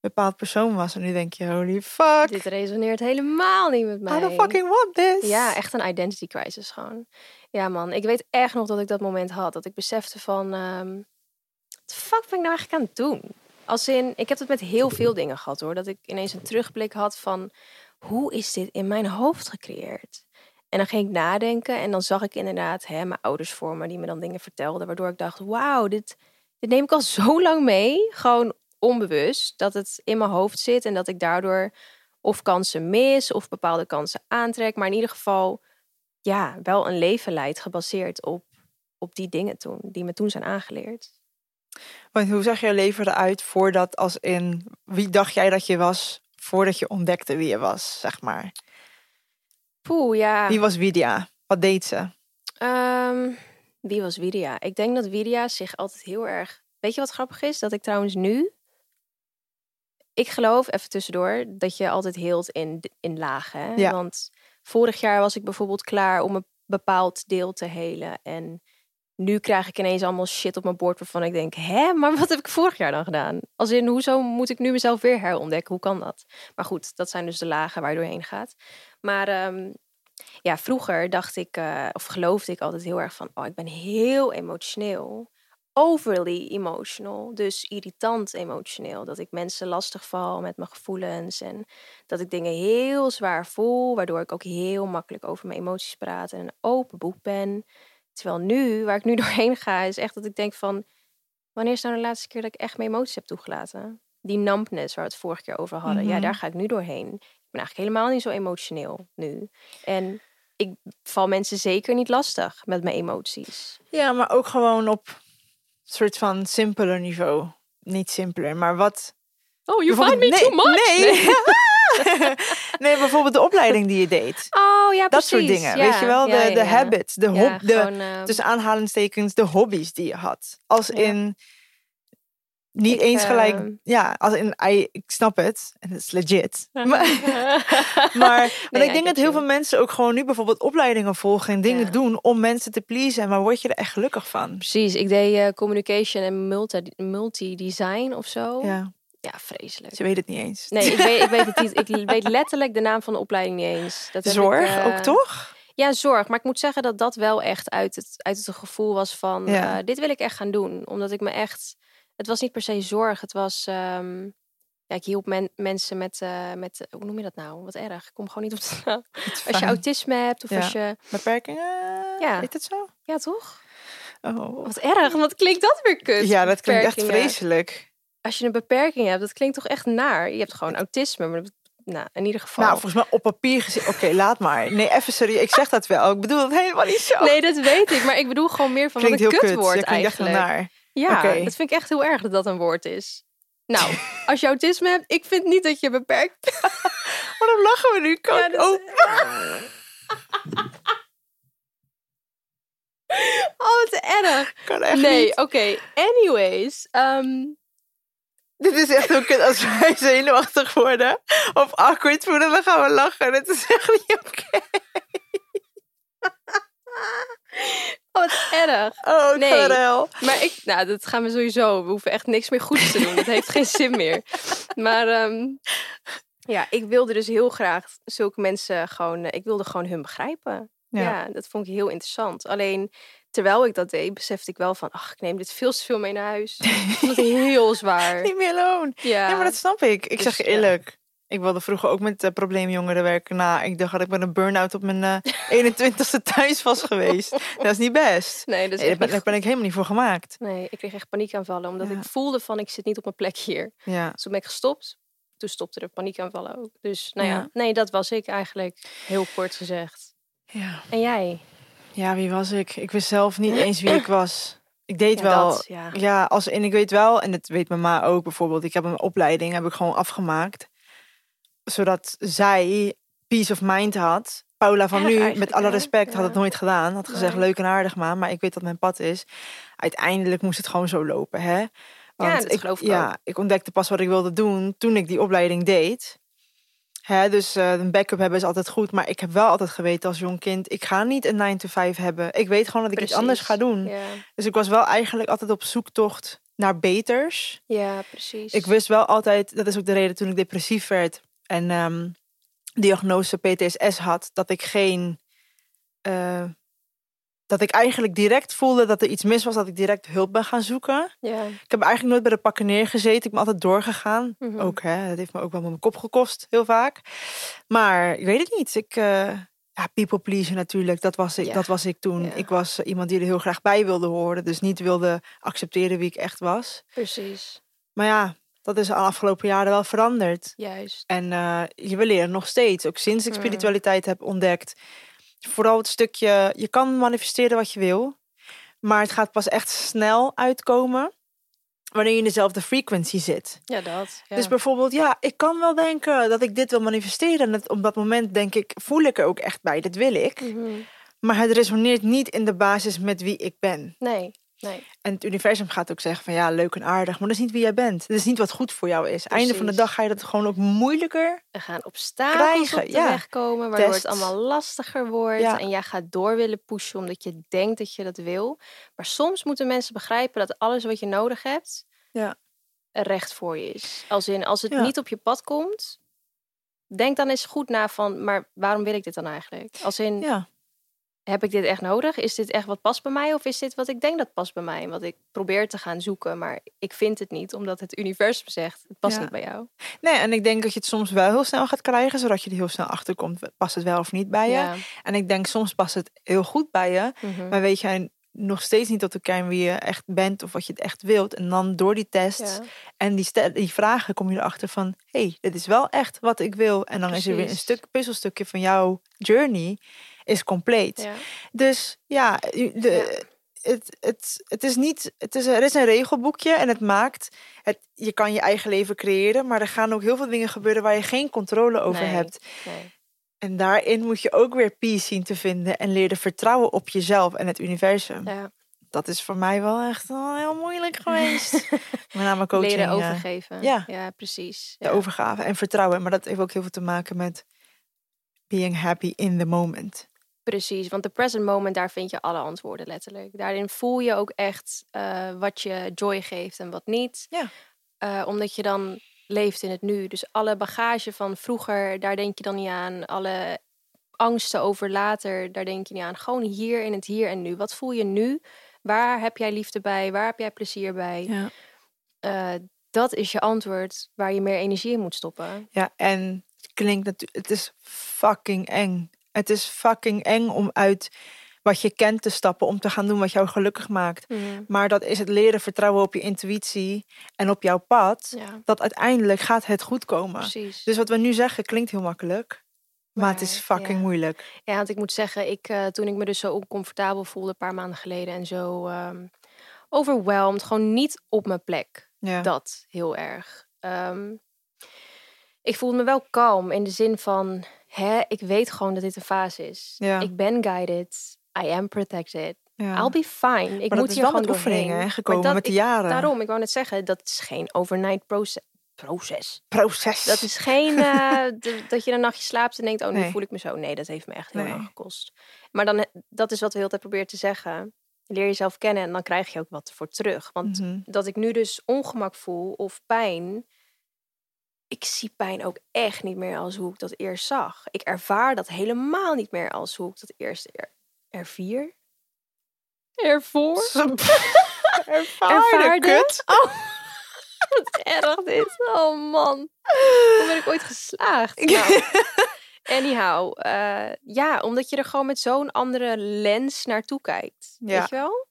S1: bepaald persoon was. En nu denk je, holy fuck,
S2: Dit resoneert helemaal niet met mij.
S1: I don't fucking want this.
S2: Ja, echt een identity crisis gewoon. Ja man, ik weet echt nog dat ik dat moment had. Dat ik besefte van, ehm wat fuck ben ik nou eigenlijk aan het doen? Als in, ik heb het met heel veel dingen gehad hoor. Dat ik ineens een terugblik had van, hoe is dit in mijn hoofd gecreëerd? En dan ging ik nadenken en dan zag ik inderdaad hè, mijn ouders voor me die me dan dingen vertelden. Waardoor ik dacht, wauw, dit, dit neem ik al zo lang mee. Gewoon onbewust, dat het in mijn hoofd zit. En dat ik daardoor of kansen mis of bepaalde kansen aantrek. Maar in ieder geval, ja, wel een leven leidt gebaseerd op, op die dingen toen. Die me toen zijn aangeleerd.
S1: Want hoe zag je leven eruit voordat als in... Wie dacht jij dat je was voordat je ontdekte wie je was, zeg maar?
S2: Poeh, ja.
S1: Wie was Widia? Wat deed ze?
S2: Ehm, wie was Widia? Ik denk dat Widia zich altijd heel erg... Weet je wat grappig is? Dat ik trouwens nu... Ik geloof, even tussendoor, dat je altijd heelt in, in lagen.
S1: Ja.
S2: Want vorig jaar was ik bijvoorbeeld klaar om een bepaald deel te helen. En nu krijg ik ineens allemaal shit op mijn bord waarvan ik denk... Hè, maar wat heb ik vorig jaar dan gedaan? Als in, hoezo moet ik nu mezelf weer herontdekken? Hoe kan dat? Maar goed, dat zijn dus de lagen waar je doorheen gaat. Maar ehm, Ja, vroeger dacht ik, eh, of geloofde ik altijd heel erg van, oh, ik ben heel emotioneel. Overly emotional, dus irritant emotioneel. Dat ik mensen lastig val met mijn gevoelens en dat ik dingen heel zwaar voel, waardoor ik ook heel makkelijk over mijn emoties praat en een open boek ben. Terwijl nu, waar ik nu doorheen ga, is echt dat ik denk van, wanneer is nou de laatste keer dat ik echt mijn emoties heb toegelaten? Die numbness waar we het vorige keer over hadden, ja,
S1: Mhm.
S2: daar ga ik nu doorheen. Ik ben eigenlijk helemaal niet zo emotioneel nu. En ik val mensen zeker niet lastig met mijn emoties.
S1: Ja, maar ook gewoon op soort van simpeler niveau. Niet simpeler, maar wat...
S2: Oh, you find me too much?
S1: Nee. nee, bijvoorbeeld de opleiding die je deed.
S2: Oh, ja,
S1: Dat soort
S2: precies.
S1: dingen.
S2: Ja,
S1: Weet je wel, de,
S2: ja,
S1: de habits, de, hob, de
S2: gewoon, eh,
S1: tussen aanhalingstekens, de hobby's die je had. Als in... Niet
S2: Ik,
S1: eens gelijk...
S2: ehm,
S1: Ja, als in... I, ik snap het. En het is legit. maar maar
S2: Nee,
S1: ik denk dat heel veel mensen ook gewoon nu bijvoorbeeld opleidingen volgen en dingen
S2: Ja.
S1: doen om mensen te pleasen. Maar word je er echt gelukkig van?
S2: Precies, ik deed eh, communication en multi, multi-design of zo. Ja.
S1: Ja,
S2: vreselijk.
S1: ze weet het niet eens.
S2: Nee, ik weet, ik, weet het niet. ik weet letterlijk de naam van de opleiding niet eens. Dat
S1: Zorg
S2: ik, eh,
S1: ook toch?
S2: Ja, zorg. Maar ik moet zeggen dat dat wel echt uit het, uit het gevoel was van...
S1: Ja.
S2: eh, dit wil ik echt gaan doen. Omdat ik me echt... Het was niet per se zorg. Het was... ehm, ja, ik hielp men, mensen met, eh, met... eh, Hoe noem je dat nou? Wat erg. Ik kom gewoon niet op de naam. Als je autisme hebt of
S1: Ja.
S2: als je...
S1: Beperkingen?
S2: Ja.
S1: Heet het zo?
S2: Ja, toch?
S1: Oh.
S2: Wat erg. Wat klinkt dat weer kut?
S1: Ja, dat klinkt echt vreselijk.
S2: Als je een beperking hebt, dat klinkt toch echt naar. Je hebt gewoon autisme. Maar dat- nou, in ieder geval...
S1: Nou, volgens mij op papier gezien. Oké, laat maar. Nee, even serieus. Ik zeg dat wel. Ik bedoel het helemaal niet zo.
S2: Nee, dat weet ik. Maar ik bedoel gewoon meer van wat
S1: klinkt
S2: een
S1: heel kut.
S2: kutwoord
S1: Ja, klinkt echt
S2: eigenlijk.
S1: naar.
S2: Ja, dat vind ik echt heel erg dat dat een woord is. Nou, als je autisme hebt, ik vind niet dat je beperkt bent.
S1: Waarom lachen we nu? Kan
S2: Ja, dat
S1: oh.
S2: Oh, wat erg.
S1: Kan echt
S2: Nee, oké. Anyways. ehm,
S1: Dit is echt kut als wij zenuwachtig worden. Of awkward voelen, dan gaan we lachen. Dit is echt niet oké.
S2: Oh, wat erg.
S1: Oh,
S2: Nee. Maar ik, nou, dat gaan we sowieso. We hoeven echt niks meer goeds te doen. Dat heeft geen zin meer. Maar ehm, ja, ik wilde dus heel graag zulke mensen gewoon... eh, ik wilde gewoon hun begrijpen.
S1: Ja.
S2: Ja. dat vond ik heel interessant. Alleen, terwijl ik dat deed, besefte ik wel van... Ach, ik neem dit veel te veel mee naar huis. Ik vond het heel zwaar.
S1: Niet meer alone.
S2: Ja,
S1: Ja, maar dat snap ik. Ik
S2: Dus,
S1: zeg je
S2: ja.
S1: Ik wilde vroeger ook met uh, probleemjongeren werken. Nou, ik dacht dat ik met een burn-out op mijn eh 21ste thuis was geweest. Dat is niet best.
S2: nee, dat is
S1: daar ben, ik helemaal niet voor gemaakt.
S2: Nee, ik kreeg echt paniekaanvallen. Omdat
S1: Ja.
S2: ik voelde van, ik zit niet op mijn plek hier.
S1: Ja.
S2: Dus toen ben ik gestopt. Toen stopte de paniekaanvallen ook. Dus nou ja,
S1: Ja.
S2: nee, dat was ik eigenlijk. Heel kort gezegd.
S1: Ja.
S2: En jij?
S1: ja, wie was ik? Ik wist zelf niet eens wie ik was. Ik deed
S2: Ja,
S1: wel.
S2: dat, ja.
S1: Ja, als en ik weet wel, en dat weet mijn ma ook bijvoorbeeld. Ik heb een opleiding, heb ik gewoon afgemaakt. Zodat zij peace of mind had. Paula van nu, met alle respect, had
S2: Ja.
S1: het nooit gedaan. Had gezegd, leuk en aardig maar, maar ik weet dat mijn pad is. Uiteindelijk moest het gewoon zo lopen, hè.
S2: dat geloof ik
S1: ja,
S2: ook.
S1: ik ontdekte pas wat ik wilde doen toen ik die opleiding deed. Hè, dus eh, een backup hebben is altijd goed. Maar ik heb wel altijd geweten als jong kind... ik ga niet een 9 to 5 hebben. Ik weet gewoon dat ik iets anders ga doen.
S2: Ja,
S1: Dus ik was wel eigenlijk altijd op zoektocht naar beters.
S2: ja precies.
S1: Ik wist wel altijd, dat is ook de reden toen ik depressief werd en ehm, diagnose PTSS had, dat ik geen. eh, dat ik eigenlijk direct voelde dat er iets mis was, dat ik direct hulp ben gaan zoeken. Ik heb eigenlijk nooit bij de pakken neergezeten. Ik ben altijd doorgegaan.
S2: mhm.
S1: Ook, hè, dat heeft me ook wel mijn kop gekost, heel vaak. Maar ik weet het niet. Ik, eh, ja, people pleasen natuurlijk. Dat was ik, dat was ik toen. Ik was eh, iemand die er heel graag bij wilde horen. Dus niet wilde accepteren wie ik echt was.
S2: Precies.
S1: Maar ja, dat is de afgelopen jaren wel veranderd.
S2: Juist.
S1: En eh, je wil leren nog steeds. Ook sinds ik
S2: Mm.
S1: spiritualiteit heb ontdekt. Vooral het stukje, je kan manifesteren wat je wil. Maar het gaat pas echt snel uitkomen. Wanneer je in dezelfde frequency zit.
S2: Ja, dat. Ja.
S1: Dus bijvoorbeeld, ja, ik kan wel denken dat ik dit wil manifesteren. En op dat moment denk ik, voel ik er ook echt bij. Dat wil ik.
S2: Mhm.
S1: Maar het resoneert niet in de basis met wie ik ben.
S2: Nee, nee.
S1: En het universum gaat ook zeggen van ja, leuk en aardig. Maar dat is niet wie jij bent. Dat is niet wat goed voor jou is. Einde van de
S2: Precies.
S1: dag ga je dat gewoon ook moeilijker.
S2: Er gaan obstakels
S1: Krijgen,
S2: op de
S1: ja.
S2: weg komen, waardoor het allemaal lastiger wordt.
S1: Ja.
S2: En jij gaat door willen pushen omdat je denkt dat je dat wil. Maar soms moeten mensen begrijpen dat alles wat je nodig hebt,
S1: Ja.
S2: recht voor je is. Als in, als het niet op je pad komt, denk dan eens goed na van, maar waarom wil ik dit dan eigenlijk? Als in,
S1: Ja.
S2: Heb ik dit echt nodig? Is dit echt wat past bij mij? Of is dit wat ik denk dat past bij mij? Wat ik probeer te gaan zoeken, maar ik vind het niet. Omdat het universum zegt, het past
S1: Ja.
S2: niet bij jou.
S1: Nee, en ik denk dat je het soms wel heel snel gaat krijgen, zodat je er heel snel achter komt. Past het wel of niet bij je?
S2: Ja.
S1: En ik denk soms past het heel goed bij je,
S2: Mhm.
S1: maar weet jij nog steeds niet tot de kern wie je echt bent of wat je het echt wilt. En dan door die test
S2: Ja.
S1: en die, die vragen kom je erachter van, hé, hey, dit is wel echt wat ik wil. En dan is er weer een stuk puzzelstukje van jouw journey is compleet.
S2: Ja.
S1: Dus ja, de, Het, het, het is niet, het is, er is een regelboekje en het maakt, het, je kan je eigen leven creëren, maar er gaan ook heel veel dingen gebeuren waar je geen controle over
S2: Nee.
S1: hebt.
S2: Nee.
S1: En daarin moet je ook weer peace zien te vinden en leren vertrouwen op jezelf en het universum.
S2: Ja.
S1: Dat is voor mij wel echt wel heel moeilijk geweest. Met name coaching.
S2: Leren
S1: ja.
S2: overgeven.
S1: Ja.
S2: ja precies.
S1: De overgave en vertrouwen. Maar dat heeft ook heel veel te maken met being happy in the moment.
S2: Precies, want de present moment, daar vind je alle antwoorden letterlijk. Daarin voel je ook echt eh, wat je joy geeft en wat niet.
S1: Ja.
S2: Eh, omdat je dan leeft in het nu. Dus alle bagage van vroeger, daar denk je dan niet aan. Alle angsten over later, daar denk je niet aan. Gewoon hier in het hier en nu. Wat voel je nu? Waar heb jij liefde bij? Waar heb jij plezier bij?
S1: Ja.
S2: Eh, dat is je antwoord waar je meer energie in moet stoppen.
S1: Ja, en het klinkt natuurlijk, het is fucking eng. Het is fucking eng om uit wat je kent te stappen, om te gaan doen wat jou gelukkig maakt. Maar dat is het leren vertrouwen op je intuïtie en op jouw pad.
S2: Ja,
S1: Dat uiteindelijk gaat het goed komen.
S2: precies.
S1: Dus wat we nu zeggen klinkt heel makkelijk. Maar, het is fucking
S2: ja.
S1: moeilijk.
S2: Ja, want ik moet zeggen, ik, eh, toen ik me dus zo oncomfortabel voelde een paar maanden geleden en zo ehm overwhelmed, gewoon niet op mijn plek.
S1: Ja.
S2: Dat heel erg. Ehm, ik voelde me wel kalm in de zin van, hè, ik weet gewoon dat dit een fase is.
S1: Ja.
S2: Ik ben guided, I am protected,
S1: ja.
S2: I'll be fine. Ik
S1: maar
S2: moet
S1: dat is
S2: hier
S1: wel
S2: gewoon
S1: met oefeningen hè, gekomen
S2: dat-
S1: met de
S2: ik-
S1: jaren.
S2: Daarom, ik wou net zeggen, dat is geen overnight proces. Proces.
S1: Proces.
S2: Dat is geen eh, dat je een nachtje slaapt en denkt, oh, nu
S1: Nee.
S2: voel ik me zo. Nee, dat heeft me echt heel
S1: Nee.
S2: lang gekost. Maar dan, dat is wat we heel tijd proberen te zeggen. Leer jezelf kennen en dan krijg je ook wat voor terug. Want
S1: Mhm.
S2: dat ik nu dus ongemak voel of pijn, ik zie pijn ook echt niet meer als hoe ik dat eerst zag. Ik ervaar dat helemaal niet meer als hoe ik dat eerst er, ervier. Ervoor?
S1: Ervaarde
S2: Ervaarde?
S1: kut.
S2: Oh, wat erg dit. Oh man. Hoe ben ik ooit geslaagd? Nou, anyhow. eh, ja, omdat je er gewoon met zo'n andere lens naartoe kijkt.
S1: Ja.
S2: Weet je wel?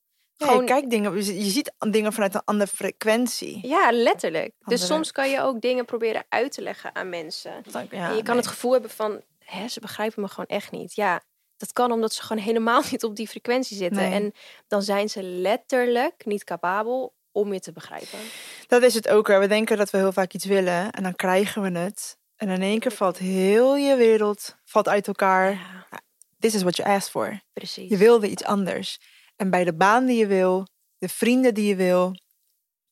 S1: Ja, je, kijkt dingen, je ziet- dingen vanuit een andere frequentie.
S2: Ja, letterlijk. Dus soms kan je ook dingen proberen uit te leggen aan mensen.
S1: Ja,
S2: en je kan
S1: nee.
S2: het gevoel hebben van, hè, ze begrijpen me gewoon echt niet. Ja, dat kan omdat ze gewoon helemaal niet op die frequentie zitten.
S1: Nee.
S2: En dan zijn ze letterlijk niet capabel om je te begrijpen.
S1: Dat is het ook. Hè. We denken dat we heel vaak iets willen en dan krijgen we het. En in één keer valt heel je wereld valt uit elkaar.
S2: Ja,
S1: This is what you asked for.
S2: precies.
S1: Je wilde iets anders. En bij de baan die je wil, de vrienden die je wil,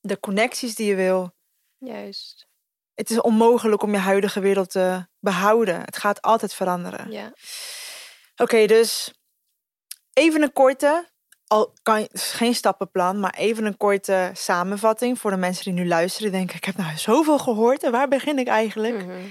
S1: de connecties die je wil.
S2: Juist.
S1: Het is onmogelijk om je huidige wereld te behouden. Het gaat altijd veranderen.
S2: Ja.
S1: Oké, dus even een korte, al kan geen stappenplan, maar even een korte samenvatting voor de mensen die nu luisteren. Die denken, ik heb nou zoveel gehoord en waar begin ik eigenlijk?
S2: Mhm.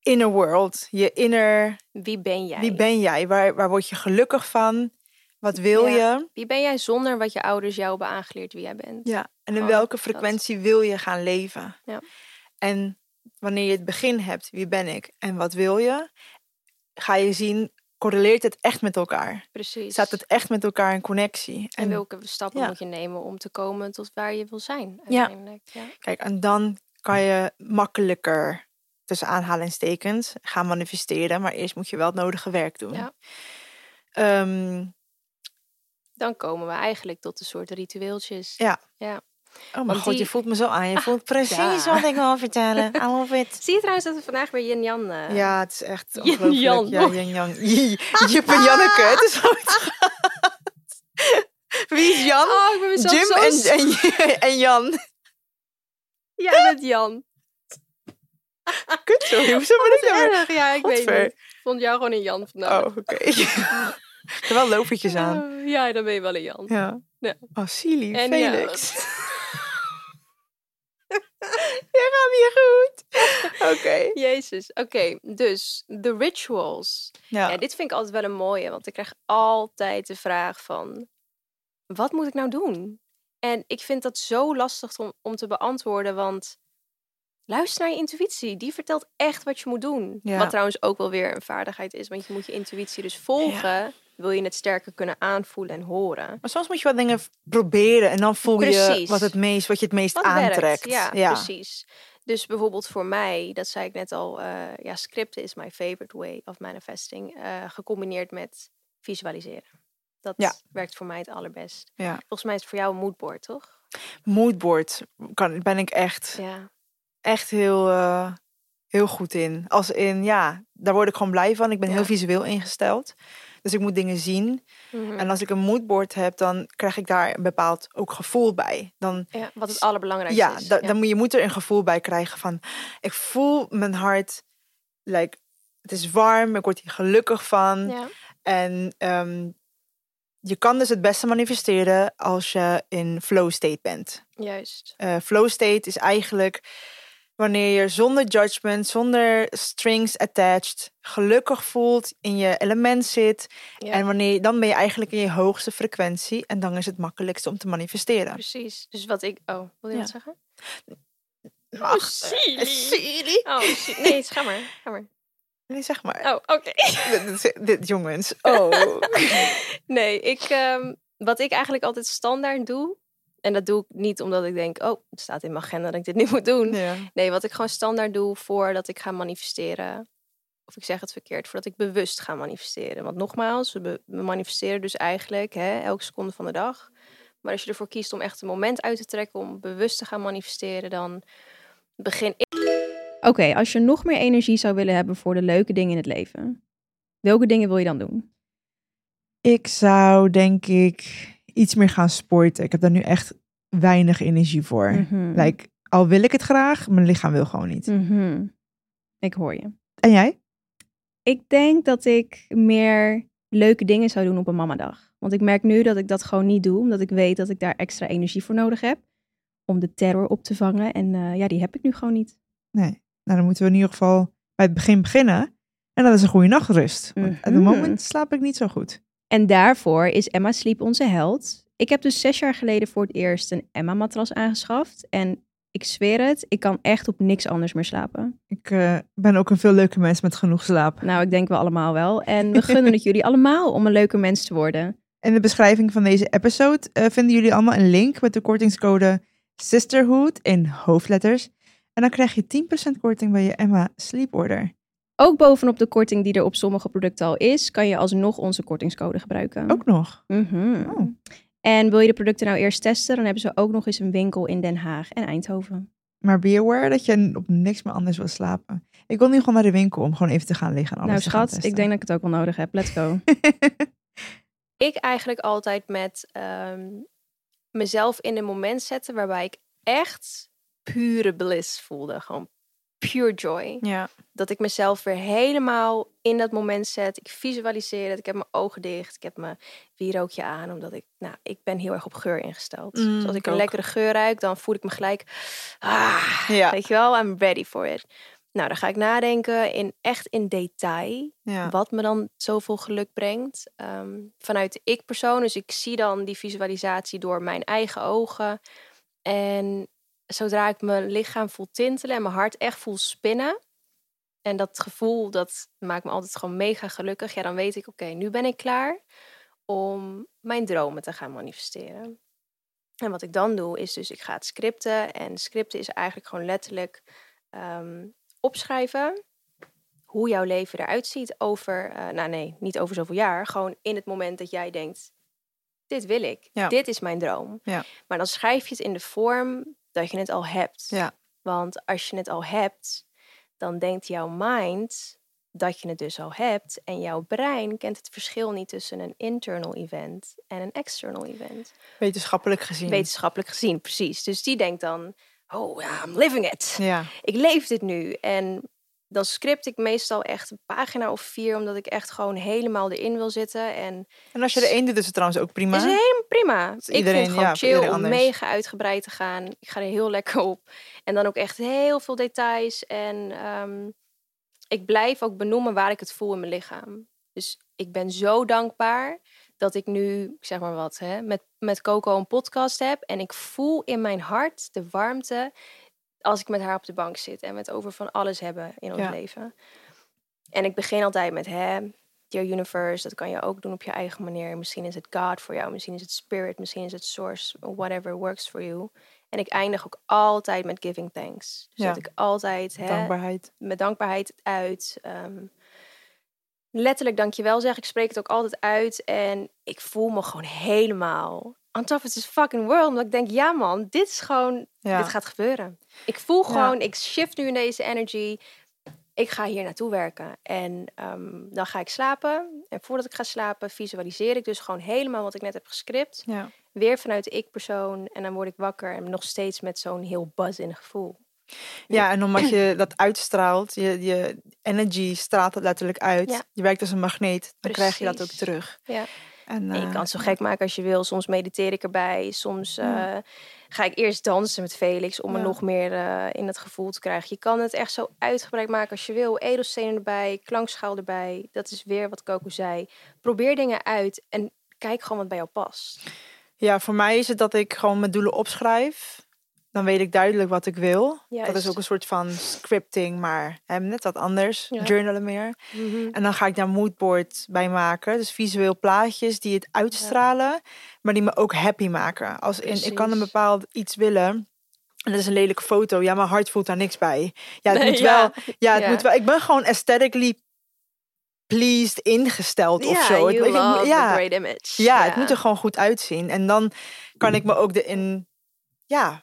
S1: Inner world, je inner,
S2: Wie ben jij?
S1: wie ben jij? Waar, waar word je gelukkig van? Wat wil
S2: Ja.
S1: je?
S2: Wie ben jij zonder wat je ouders jou hebben aangeleerd wie jij bent?
S1: Ja, en in welke
S2: dat.
S1: frequentie wil je gaan leven?
S2: Ja.
S1: En wanneer je het begin hebt, wie ben ik en wat wil je? Ga je zien, correleert het echt met elkaar?
S2: Precies.
S1: Staat het echt met elkaar in connectie?
S2: En welke stappen
S1: ja.
S2: moet je nemen om te komen tot waar je wil zijn?
S1: Ja. Kijk, en dan kan je makkelijker, tussen aanhalingstekens, gaan manifesteren. Maar eerst moet je wel het nodige werk doen.
S2: Ja.
S1: Ehm,
S2: Dan komen we eigenlijk tot een soort ritueeltjes.
S1: Ja.
S2: ja.
S1: oh
S2: Want
S1: god, je voelt me zo aan. Je voelt precies
S2: ja.
S1: wat ik wil vertellen. I love it.
S2: Zie je trouwens dat we vandaag weer Yin Jan... eh,
S1: Ja, het is echt
S2: Yin. Jan.
S1: Ja, Yin Yang. Jip en Janneke, het is goed. Wie is Jan?
S2: Oh, ik ben mezelf
S1: Jim
S2: zo...
S1: en, en, en Jan.
S2: Jij bent Jan.
S1: Kut, sorry. Hoezo ben ik nou?
S2: Erg, ja, ik weet niet. Ik vond jou gewoon een Jan vandaag.
S1: Oh, oké. er wel lopertjes aan.
S2: Oh, ja, dan ben je wel een Jan.
S1: Ja.
S2: Ja.
S1: Oh, Silly,
S2: En
S1: Felix. Je gaat niet goed. Oké.
S2: Jezus. Oké, dus de rituals.
S1: Ja.
S2: Ja, dit vind ik altijd wel een mooie, want ik krijg altijd de vraag van, wat moet ik nou doen? En ik vind dat zo lastig om, om te beantwoorden, want luister naar je intuïtie. Die vertelt echt wat je moet doen.
S1: Ja.
S2: Wat trouwens ook wel weer een vaardigheid is, want je moet je intuïtie dus volgen. Wil je het sterker kunnen aanvoelen en horen.
S1: Maar soms moet je wat dingen proberen en dan voel je wat, het meest, wat je het meest
S2: Wat
S1: aantrekt.
S2: werkt. Ja, precies. Dus bijvoorbeeld voor mij, dat zei ik net al, eh, ja, scripten is my favorite way of manifesting. eh, gecombineerd met visualiseren. Dat
S1: Ja.
S2: werkt voor mij het allerbest.
S1: Ja.
S2: Volgens mij is het voor jou een moodboard, toch?
S1: Moodboard kan, ben ik echt,
S2: Ja.
S1: echt heel, eh, heel goed in. Als in, ja, daar word ik gewoon blij van. Ik ben heel visueel ingesteld. Dus ik moet dingen zien.
S2: Mhm.
S1: En als ik een moodboard heb, dan krijg ik daar een bepaald ook gevoel bij. Dan,
S2: ja, wat het allerbelangrijkste
S1: ja,
S2: is.
S1: da- dan moet je moet er een gevoel bij krijgen van... Ik voel mijn hart, like, het is warm, ik word hier gelukkig van.
S2: ja.
S1: En ehm, je kan dus het beste manifesteren als je in flow state bent.
S2: juist.
S1: Eh, flow state is eigenlijk wanneer je zonder judgment, zonder strings attached, gelukkig voelt, in je element zit.
S2: Ja,
S1: En wanneer, dan ben je eigenlijk in je hoogste frequentie. En dan is het makkelijkste om te manifesteren.
S2: precies. Dus wat ik... Oh, wil je
S1: Ja.
S2: wat zeggen?
S1: Ach, eh,
S2: Silly.
S1: silly.
S2: Oh, nee, ga maar. Ga maar.
S1: Nee, zeg maar.
S2: Oh, oké.
S1: Dit, jongens. Oh.
S2: Nee, ik, ehm, wat ik eigenlijk altijd standaard doe... En dat doe ik niet omdat ik denk... Oh, het staat in mijn agenda dat ik dit nu moet doen.
S1: ja.
S2: Nee, wat ik gewoon standaard doe voordat ik ga manifesteren. Of ik zeg het verkeerd, voordat ik bewust ga manifesteren. Want nogmaals, we manifesteren dus eigenlijk hè, elke seconde van de dag. Maar als je ervoor kiest om echt een moment uit te trekken om bewust te gaan manifesteren, dan begin ik.
S3: Oké, als je nog meer energie zou willen hebben voor de leuke dingen in het leven, welke dingen wil je dan doen?
S1: Ik zou denk ik iets meer gaan sporten. Ik heb daar nu echt weinig energie voor.
S3: Mhm.
S1: Like, al wil ik het graag, mijn lichaam wil gewoon niet.
S3: Mhm. Ik hoor je.
S1: En jij?
S3: Ik denk dat ik meer leuke dingen zou doen op een mamadag. Want ik merk nu dat ik dat gewoon niet doe, omdat ik weet dat ik daar extra energie voor nodig heb om de terror op te vangen. En eh, ja, die heb ik nu gewoon niet.
S1: Nee. Nou, dan moeten we in ieder geval bij het begin beginnen. En dat is een goede nachtrust. Want op het
S3: Mhm.
S1: moment slaap ik niet zo goed.
S3: En daarvoor is Emma Sleep onze held. Ik heb dus zes jaar geleden voor het eerst een Emma-matras aangeschaft. En ik zweer het, ik kan echt op niks anders meer slapen.
S1: Ik eh, ben ook een veel leuke mens met genoeg slaap.
S3: Nou, ik denk we allemaal wel. En we gunnen het jullie allemaal om een leuke mens te worden.
S1: In de beschrijving van deze episode eh, vinden jullie allemaal een link met de kortingscode Sisterhood in hoofdletters. En dan krijg je 10% korting bij je Emma Sleep Order.
S3: Ook bovenop de korting die er op sommige producten al is, kan je alsnog onze kortingscode gebruiken.
S1: Ook nog.
S3: Mhm.
S1: Oh.
S3: En wil je de producten nou eerst testen, dan hebben ze ook nog eens een winkel in Den Haag en Eindhoven.
S1: Maar be aware dat je op niks meer anders wil slapen. Ik wil nu gewoon naar de winkel om gewoon even te gaan liggen en alles
S3: nou
S1: te gaan
S3: schat, ik denk dat ik het ook wel nodig heb. Let's go.
S2: Ik eigenlijk altijd met ehm, mezelf in een moment zetten waarbij ik echt pure bliss voelde. Gewoon pure joy.
S1: ja.
S2: dat ik mezelf weer helemaal in dat moment zet. Ik visualiseer het. Ik heb mijn ogen dicht. Ik heb mijn wierookje aan. Omdat ik, nou, ik ben heel erg op geur ingesteld.
S1: Mm,
S2: dus als ik een
S1: ook.
S2: lekkere geur ruik, dan voel ik me gelijk. Ah,
S1: Ja.
S2: Weet je wel, I'm ready for it. Nou, dan ga ik nadenken in echt in detail.
S1: Ja.
S2: Wat me dan zoveel geluk brengt. Ehm, vanuit de ik-persoon. Dus ik zie dan die visualisatie door mijn eigen ogen. En zodra ik mijn lichaam voel tintelen en mijn hart echt voel spinnen. En dat gevoel, dat maakt me altijd gewoon mega gelukkig. Ja, dan weet ik, oké, nu ben ik klaar om mijn dromen te gaan manifesteren. En wat ik dan doe, is dus ik ga het scripten. En scripten is eigenlijk gewoon letterlijk ehm, opschrijven hoe jouw leven eruit ziet over, eh, nou nee, niet over zoveel jaar. Gewoon in het moment dat jij denkt, dit wil ik.
S1: Ja.
S2: Dit is mijn droom.
S1: Ja.
S2: Maar dan schrijf je het in de vorm dat je het al hebt.
S1: Ja.
S2: Want als je het al hebt, dan denkt jouw mind dat je het dus al hebt. En jouw brein kent het verschil niet tussen een internal event en een external event.
S1: Wetenschappelijk gezien.
S2: Wetenschappelijk gezien, precies. Dus die denkt dan, oh ja, I'm living it
S1: Ja.
S2: ik leef dit nu. En dan script ik meestal echt een pagina of vier, omdat ik echt gewoon helemaal erin wil zitten. En
S1: En als je er één doet, is het trouwens ook prima.
S2: is helemaal prima. ik
S1: iedereen-
S2: vind het gewoon
S1: ja,
S2: chill om
S1: anders.
S2: mega uitgebreid te gaan. Ik ga er heel lekker op. En dan ook echt heel veel details. En ehm, ik blijf ook benoemen waar ik het voel in mijn lichaam. Dus ik ben zo dankbaar dat ik nu, ik zeg maar wat, hè, met, met Coco een podcast heb. En ik voel in mijn hart de warmte als ik met haar op de bank zit. En we het over van alles hebben in ons
S1: Ja.
S2: leven. En ik begin altijd met, hè, Dear Universe, dat kan je ook doen op je eigen manier. Misschien is het God voor jou, misschien is het Spirit, misschien is het Source, whatever works for you. En ik eindig ook altijd met giving thanks. Dus
S1: Ja.
S2: dat ik altijd hè,
S1: Dankbaarheid.
S2: met dankbaarheid uit. ehm, letterlijk dankjewel zeg. Ik spreek het ook altijd uit. En ik voel me gewoon helemaal on top of this fucking world. Omdat ik denk, ja man, dit is gewoon,
S1: Ja.
S2: dit gaat gebeuren. Ik voel
S1: Ja.
S2: gewoon, ik shift nu in deze energy. Ik ga hier naartoe werken. En ehm, dan ga ik slapen. En voordat ik ga slapen, visualiseer ik dus gewoon helemaal wat ik net heb gescript.
S1: Ja.
S2: Weer vanuit ik-persoon. En dan word ik wakker en nog steeds met zo'n heel buzz in gevoel.
S1: ja, en omdat je dat uitstraalt, je, je energy straalt het letterlijk uit.
S2: Ja.
S1: Je werkt als een magneet, dan krijg je dat ook terug.
S2: Ja.
S1: En,
S2: En je
S1: eh,
S2: kan het zo gek maken als je wil. Soms mediteer ik erbij. Soms
S1: Ja.
S2: eh, ga ik eerst dansen met Felix om me
S1: Ja.
S2: nog meer eh, in het gevoel te krijgen. Je kan het echt zo uitgebreid maken als je wil. Edelstenen erbij, klankschaal erbij. Dat is weer wat Coco zei. Probeer dingen uit en kijk gewoon wat bij jou past.
S1: Ja, voor mij is het dat ik gewoon mijn doelen opschrijf. Dan weet ik duidelijk wat ik wil. Dat is ook een soort van scripting, maar hè, net wat anders.
S2: Ja.
S1: Journalen meer. En dan ga ik daar moodboard bij maken. Dus visueel plaatjes die het uitstralen, maar die me ook happy maken. Als in, ik kan een bepaald iets willen. En dat is een lelijke foto. Ja, mijn hart voelt daar niks bij. Ja, het
S2: Nee,
S1: moet
S2: ja.
S1: wel. Ja, het moet wel. Ik ben gewoon aesthetically pleased ingesteld of zo. Het- ik- ja,
S2: the great image.
S1: ja, het moet er gewoon goed uitzien. En dan kan ik me ook erin, ja,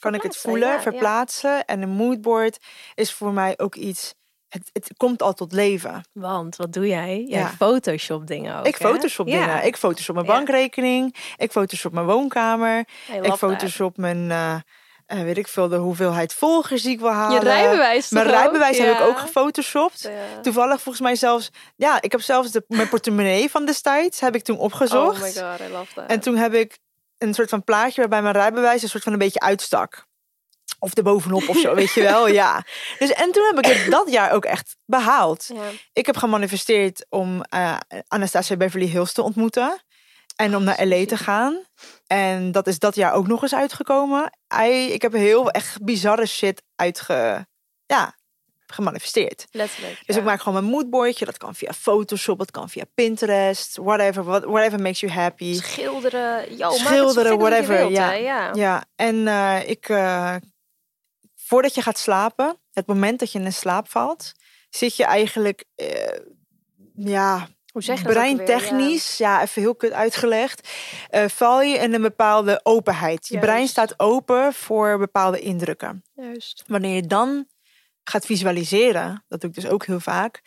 S1: kan ik het voelen,
S2: ja, ja.
S1: verplaatsen. En een moodboard is voor mij ook iets. Het, het komt al tot leven.
S2: Want wat doe jij? Jij
S1: Ja.
S2: photoshop dingen ook,
S1: ik
S2: hè?
S1: photoshop
S2: Ja.
S1: dingen. Ik photoshop mijn bankrekening. Ik photoshop mijn woonkamer. Ik
S2: love that.
S1: photoshop mijn, eh, weet ik veel, de hoeveelheid volgers die ik wil halen.
S2: Je rijbewijs
S1: Mijn
S2: toch ook?
S1: rijbewijs heb ik ook gefotoshopt.
S2: Ja.
S1: Toevallig volgens mij zelfs, ja, ik heb zelfs de, mijn portemonnee van destijds heb ik toen opgezocht.
S2: Oh my god, I love that.
S1: En toen heb ik een soort van plaatje waarbij mijn rijbewijs een soort van een beetje uitstak. Of erbovenop of zo, weet je wel. Ja. Dus, en toen heb ik het dat jaar ook echt behaald.
S2: ja.
S1: Ik heb gemanifesteerd om eh, Anastasia Beverly Hills te ontmoeten. En om naar LA te gaan. En dat is dat jaar ook nog eens uitgekomen. I- ik heb heel echt bizarre shit uitge... Ja, gemanifesteerd.
S2: Letterlijk.
S1: Dus
S2: ja.
S1: ik maak gewoon mijn moodboardje. Dat kan via Photoshop, dat kan via Pinterest. Whatever, what- whatever makes you happy.
S2: Schilderen, yo,
S1: Schilderen, whatever,
S2: wilt,
S1: ja.
S2: ja.
S1: Ja, en eh, ik, eh, voordat je gaat slapen, het moment dat je in slaap valt, zit je eigenlijk, eh, ja,
S2: Hoe zeg je
S1: breintechnisch, ja. even heel kut uitgelegd, val je in een bepaalde openheid. Je brein staat open voor bepaalde indrukken.
S2: Ja, Juist.
S1: Wanneer je dan gaat visualiseren, dat doe ik dus ook heel vaak,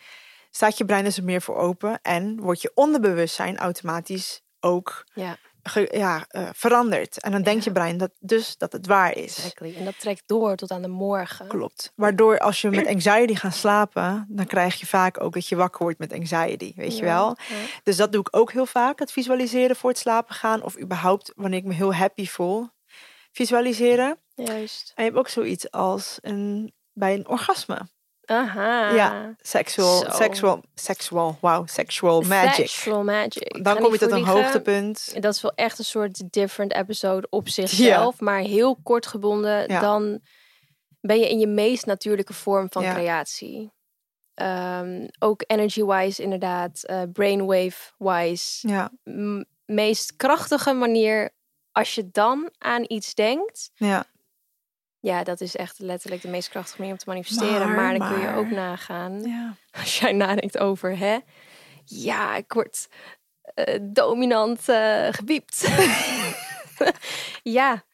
S1: staat je brein dus er meer voor open en wordt je onderbewustzijn automatisch ook
S2: Ja,
S1: ge- ja, eh, veranderd. En dan denkt je brein dat, dus dat het waar is.
S2: exactly. En dat trekt door tot aan de morgen.
S1: Klopt. Waardoor als je met anxiety gaat slapen, dan krijg je vaak ook dat je wakker wordt met anxiety, weet je wel. Dus dat doe ik ook heel vaak, het visualiseren voor het slapen gaan. Of überhaupt wanneer ik me heel happy voel, visualiseren.
S2: Juist.
S1: En je hebt ook zoiets als een, bij een orgasme.
S2: Aha.
S1: Ja, Sexual,
S2: Zo.
S1: sexual, sexual, wow, sexual magic.
S2: Sexual magic.
S1: Dan kom je tot een hoogtepunt.
S2: Dat is wel echt een soort different episode op zichzelf. Maar heel kort gebonden.
S1: Ja.
S2: Dan ben je in je meest natuurlijke vorm van
S1: Ja.
S2: creatie. Ehm, ook energy-wise inderdaad. eh, brainwave-wise.
S1: Ja,
S2: meest krachtige manier. Als je dan aan iets denkt.
S1: ja.
S2: Ja, dat is echt letterlijk de meest krachtige manier om te manifesteren. Maar,
S1: Maar,
S2: dan kun je ook nagaan.
S1: ja.
S2: Als jij nadenkt over, hè? Ja, ik word eh, dominant gebiept. ja.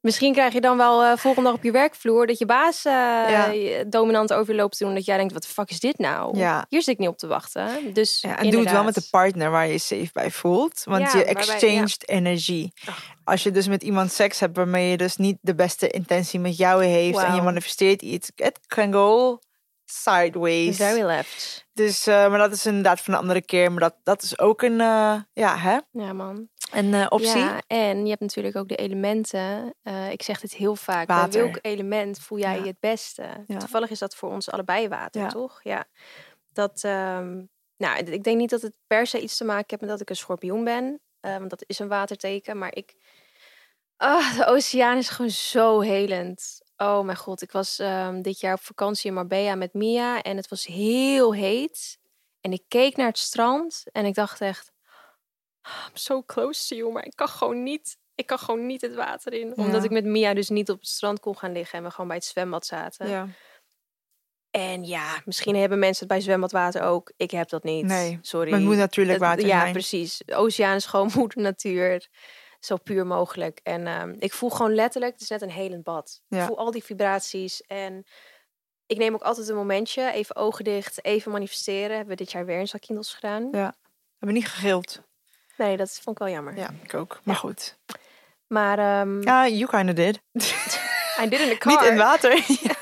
S2: Misschien krijg je dan wel eh, volgende dag op je werkvloer dat je baas eh,
S1: Ja.
S2: dominant over je loopt te doen. Dat jij denkt, wat de fuck is dit nou?
S1: Ja.
S2: Hier zit ik niet op te wachten. Dus
S1: Ja, en doe het wel met de partner waar je je safe bij voelt. Want je exchanged energie. Als je dus met iemand seks hebt waarmee je dus niet de beste intentie met jou heeft en je manifesteert iets, it can go sideways.
S2: Very left.
S1: Dus, eh, maar dat is inderdaad van een andere keer. Maar dat, dat is ook een, eh, ja, hè?
S2: Ja, man.
S1: een eh, optie.
S2: Ja, en je hebt natuurlijk ook de elementen. Ik zeg dit heel vaak. Bij welk element voel jij
S1: Ja.
S2: je het beste?
S1: Ja.
S2: Toevallig is dat voor ons allebei water, toch? Ja. Dat, ehm, nou, ik denk niet dat het per se iets te maken heeft met dat ik een schorpioen ben. want dat is een waterteken. Maar ik... Ah, de oceaan is gewoon zo helend. Oh mijn god, ik was ehm, dit jaar op vakantie in Marbella met Mia. En het was heel heet. En ik keek naar het strand en ik dacht echt... I'm so close to you, maar ik kan gewoon niet, ik kan gewoon niet het water in. Omdat ik met Mia dus niet op het strand kon gaan liggen en we gewoon bij het zwembad zaten.
S1: Ja.
S2: En ja, misschien hebben mensen het bij zwembadwater ook. Ik heb dat niet.
S1: Nee,
S2: sorry.
S1: Maar het moet natuurlijk water
S2: ja,
S1: zijn.
S2: precies. De oceaan is gewoon moeder natuur. Zo puur mogelijk. En ehm, ik voel gewoon letterlijk, het is net een helend bad.
S1: Ja.
S2: Ik voel al die vibraties. En ik neem ook altijd een momentje, even ogen dicht, even manifesteren. Hebben we dit jaar weer een zakindels gedaan?
S1: Ja. Hebben niet gegild.
S2: Nee, dat vond ik wel jammer.
S1: Ja, ik ook. Maar goed.
S2: Maar ehm
S1: Ja, you kinda did.
S2: I did in the car.
S1: niet in water.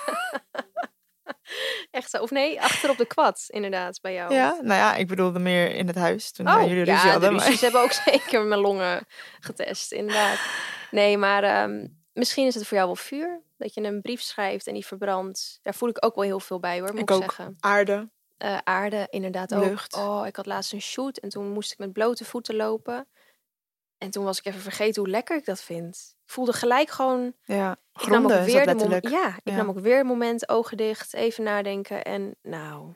S2: Echt zo. Of nee, achter op de kwad, inderdaad, bij jou.
S1: ja, nou ja, ik bedoelde meer in het huis. Toen
S2: Oh,
S1: jullie ruzie
S2: ja, de
S1: hadden. maar-
S2: ruzies hebben ook zeker mijn longen getest, inderdaad. Nee, maar ehm, misschien is het voor jou wel vuur. Dat je een brief schrijft en die verbrandt. Daar voel ik ook wel heel veel bij hoor, moet ik,
S1: Ik ook.
S2: zeggen.
S1: Aarde.
S2: Eh, aarde, inderdaad ook.
S1: Lucht.
S2: Oh, ik had laatst een shoot en toen moest ik met blote voeten lopen. En toen was ik even vergeten hoe lekker ik dat vind. Ik voelde gelijk gewoon...
S1: Ja,
S2: Ik nam ook
S1: gronden
S2: weer de. Ja, ik
S1: Ja.
S2: nam ook weer een moment, ogen dicht, even nadenken. En nou,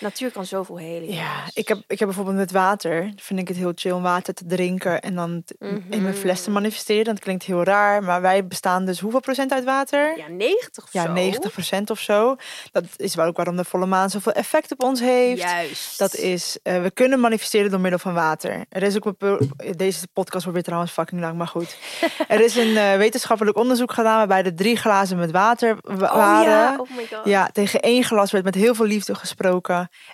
S2: natuur kan zoveel helen.
S1: Ja,
S2: jongens.
S1: ik heb, ik heb bijvoorbeeld met water, vind ik het heel chill om water te drinken en dan in mijn fles te
S2: Mhm.
S1: manifesteren. Dat klinkt heel raar, maar wij bestaan dus hoeveel procent uit water?
S2: Ja, 90 of
S1: Ja,
S2: zo.
S1: 90 procent of zo. Dat is wel ook waarom de volle maan zoveel effect op ons heeft.
S2: Juist.
S1: Dat is, eh, we kunnen manifesteren door middel van water. Er is ook een, deze podcast wordt weer trouwens fucking lang, maar goed. Er is een eh, wetenschappelijk onderzoek gedaan waarbij er drie glazen met water wa-
S2: Oh
S1: waren.
S2: ja, oh my god.
S1: Ja, tegen één glas werd met heel veel liefde gesproken.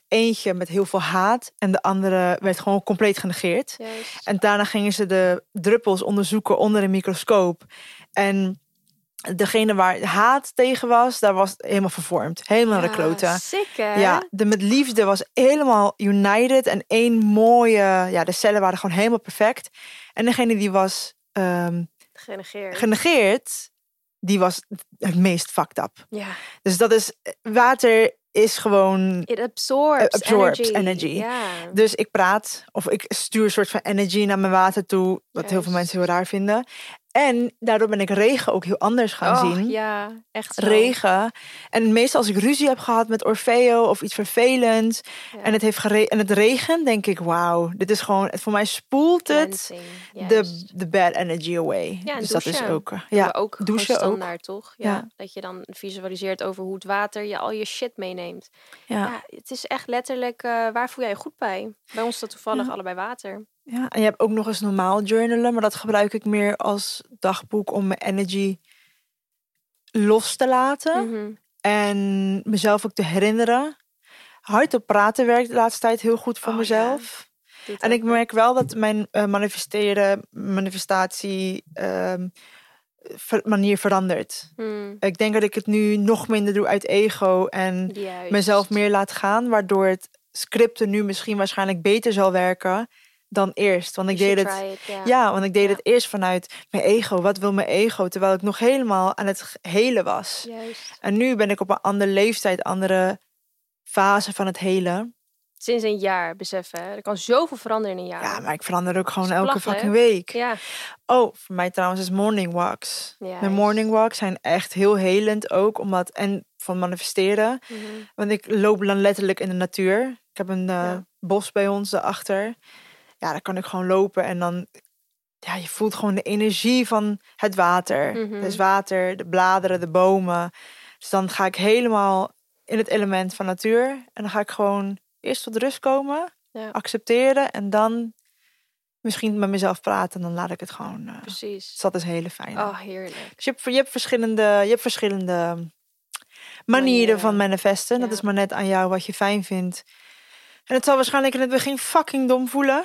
S1: Eentje met heel veel haat. En de andere werd gewoon compleet genegeerd.
S2: Juist.
S1: En daarna gingen ze de druppels onderzoeken onder een microscoop. En degene waar haat tegen was, daar was helemaal vervormd. Helemaal naar de kloten. Ja, de met liefde was helemaal united. En één mooie... Ja, de cellen waren gewoon helemaal perfect. En degene die was ehm,
S2: Genegeerd.
S1: genegeerd, die was het meest fucked up.
S2: ja.
S1: Dus dat is... Water is gewoon...
S2: It absorbs,
S1: absorbs
S2: energy.
S1: Dus ik praat of ik stuur een soort van energy naar mijn water toe. Wat heel veel mensen heel raar vinden. En daardoor ben ik regen ook heel anders gaan
S2: Och,
S1: zien.
S2: Ja, echt zo.
S1: Regen. En meestal als ik ruzie heb gehad met Orfeo of iets vervelends.
S2: Ja.
S1: En het heeft gere en het regent, denk ik, wauw. Dit is gewoon, het, voor mij spoelt het de, bad energy away.
S2: Ja,
S1: dus dat is ook, eh, ja,
S2: ook
S1: douchen ook.
S2: standaard, toch? Ja,
S1: Ja.
S2: Dat je dan visualiseert over hoe het water je al je shit meeneemt.
S1: Ja.
S2: Ja, het is echt letterlijk, eh, waar voel jij je goed bij? Bij ons is dat toevallig allebei water.
S1: Ja, en je hebt ook nog eens normaal journalen, maar dat gebruik ik meer als dagboek om mijn energy los te laten.
S2: Mhm.
S1: En mezelf ook te herinneren. Hardop praten werkt de laatste tijd heel goed voor
S2: Oh,
S1: mezelf. En ik merk wel dat mijn eh, manifesteren, manifestatie ehm, manier verandert.
S2: Hmm,
S1: Ik denk dat ik het nu nog minder doe uit ego en
S2: juist.
S1: mezelf meer laat gaan, waardoor het scripten nu misschien waarschijnlijk beter zal werken dan eerst. Want ik deed het.
S2: it, ja.
S1: Ja, want ik deed
S2: Ja.
S1: het eerst vanuit mijn ego. Wat wil mijn ego? Terwijl ik nog helemaal aan het helen was.
S2: Juist.
S1: En nu ben ik op een andere leeftijd, andere fase van het helen.
S2: Sinds een jaar, beseffen. Er kan zoveel veranderen in een jaar.
S1: Ja, maar ik verander ook gewoon elke fucking week.
S2: Ja,
S1: Oh, voor mij trouwens is morning walks.
S2: juist.
S1: Mijn morning walks zijn echt heel helend ook, omdat en van manifesteren.
S2: Mhm.
S1: Want ik loop dan letterlijk in de natuur. Ik heb een eh,
S2: Ja.
S1: bos bij ons daarachter. Ja, daar kan ik gewoon lopen en dan, ja, je voelt gewoon de energie van het water.
S2: Mhm.
S1: Dus water, de bladeren, de bomen. Dus dan ga ik helemaal in het element van natuur en dan ga ik gewoon eerst tot rust komen,
S2: Ja.
S1: accepteren en dan misschien met mezelf praten. En dan laat ik het gewoon. eh,
S2: Precies.
S1: dus dat is hele fijn.
S2: Oh, heerlijk.
S1: Dus je hebt, je hebt verschillende, je hebt verschillende manieren van manifesten. Dat
S2: Ja.
S1: is maar net aan jou wat je fijn vindt. En het zal waarschijnlijk in het begin fucking dom voelen.